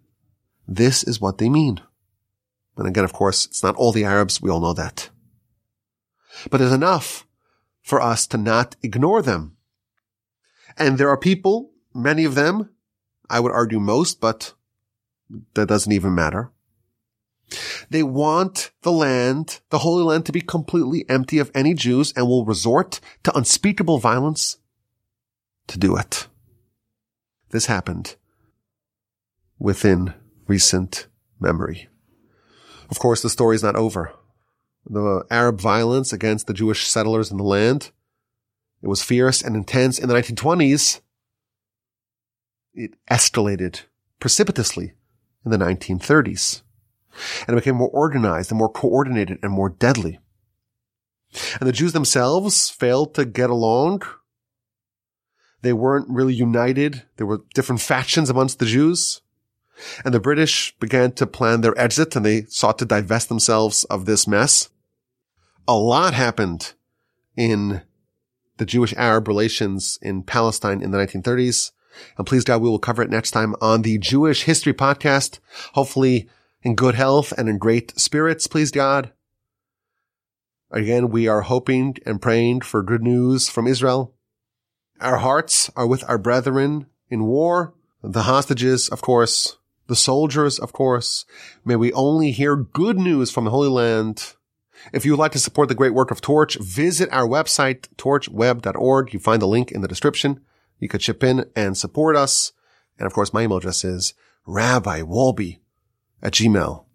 this is what they mean. And again, of course, it's not all the Arabs. We all know that. But there's enough for us to not ignore them. And there are people, many of them, I would argue most, but that doesn't even matter. They want the land, the Holy Land to be completely empty of any Jews and will resort to unspeakable violence to do it. This happened within recent memory. Of course, the story is not over. The Arab violence against the Jewish settlers in the land, it was fierce and intense in the 1920s. It escalated precipitously in the 1930s and it became more organized and more coordinated and more deadly. And the Jews themselves failed to get along. They weren't really united. There were different factions amongst the Jews. And the British began to plan their exit and they sought to divest themselves of this mess. A lot happened in the Jewish Arab relations in Palestine in the 1930s. And please God, we will cover it next time on the Jewish History Podcast. Hopefully in good health and in great spirits, please God. Again, we are hoping and praying for good news from Israel. Our hearts are with our brethren in war, the hostages, of course, the soldiers, of course. May we only hear good news from the Holy Land. If you would like to support the great work of Torch, visit our website, torchweb.org. You find the link in the description. You could chip in and support us. And of course, my email address is Rabbi Wolbe at gmail.com.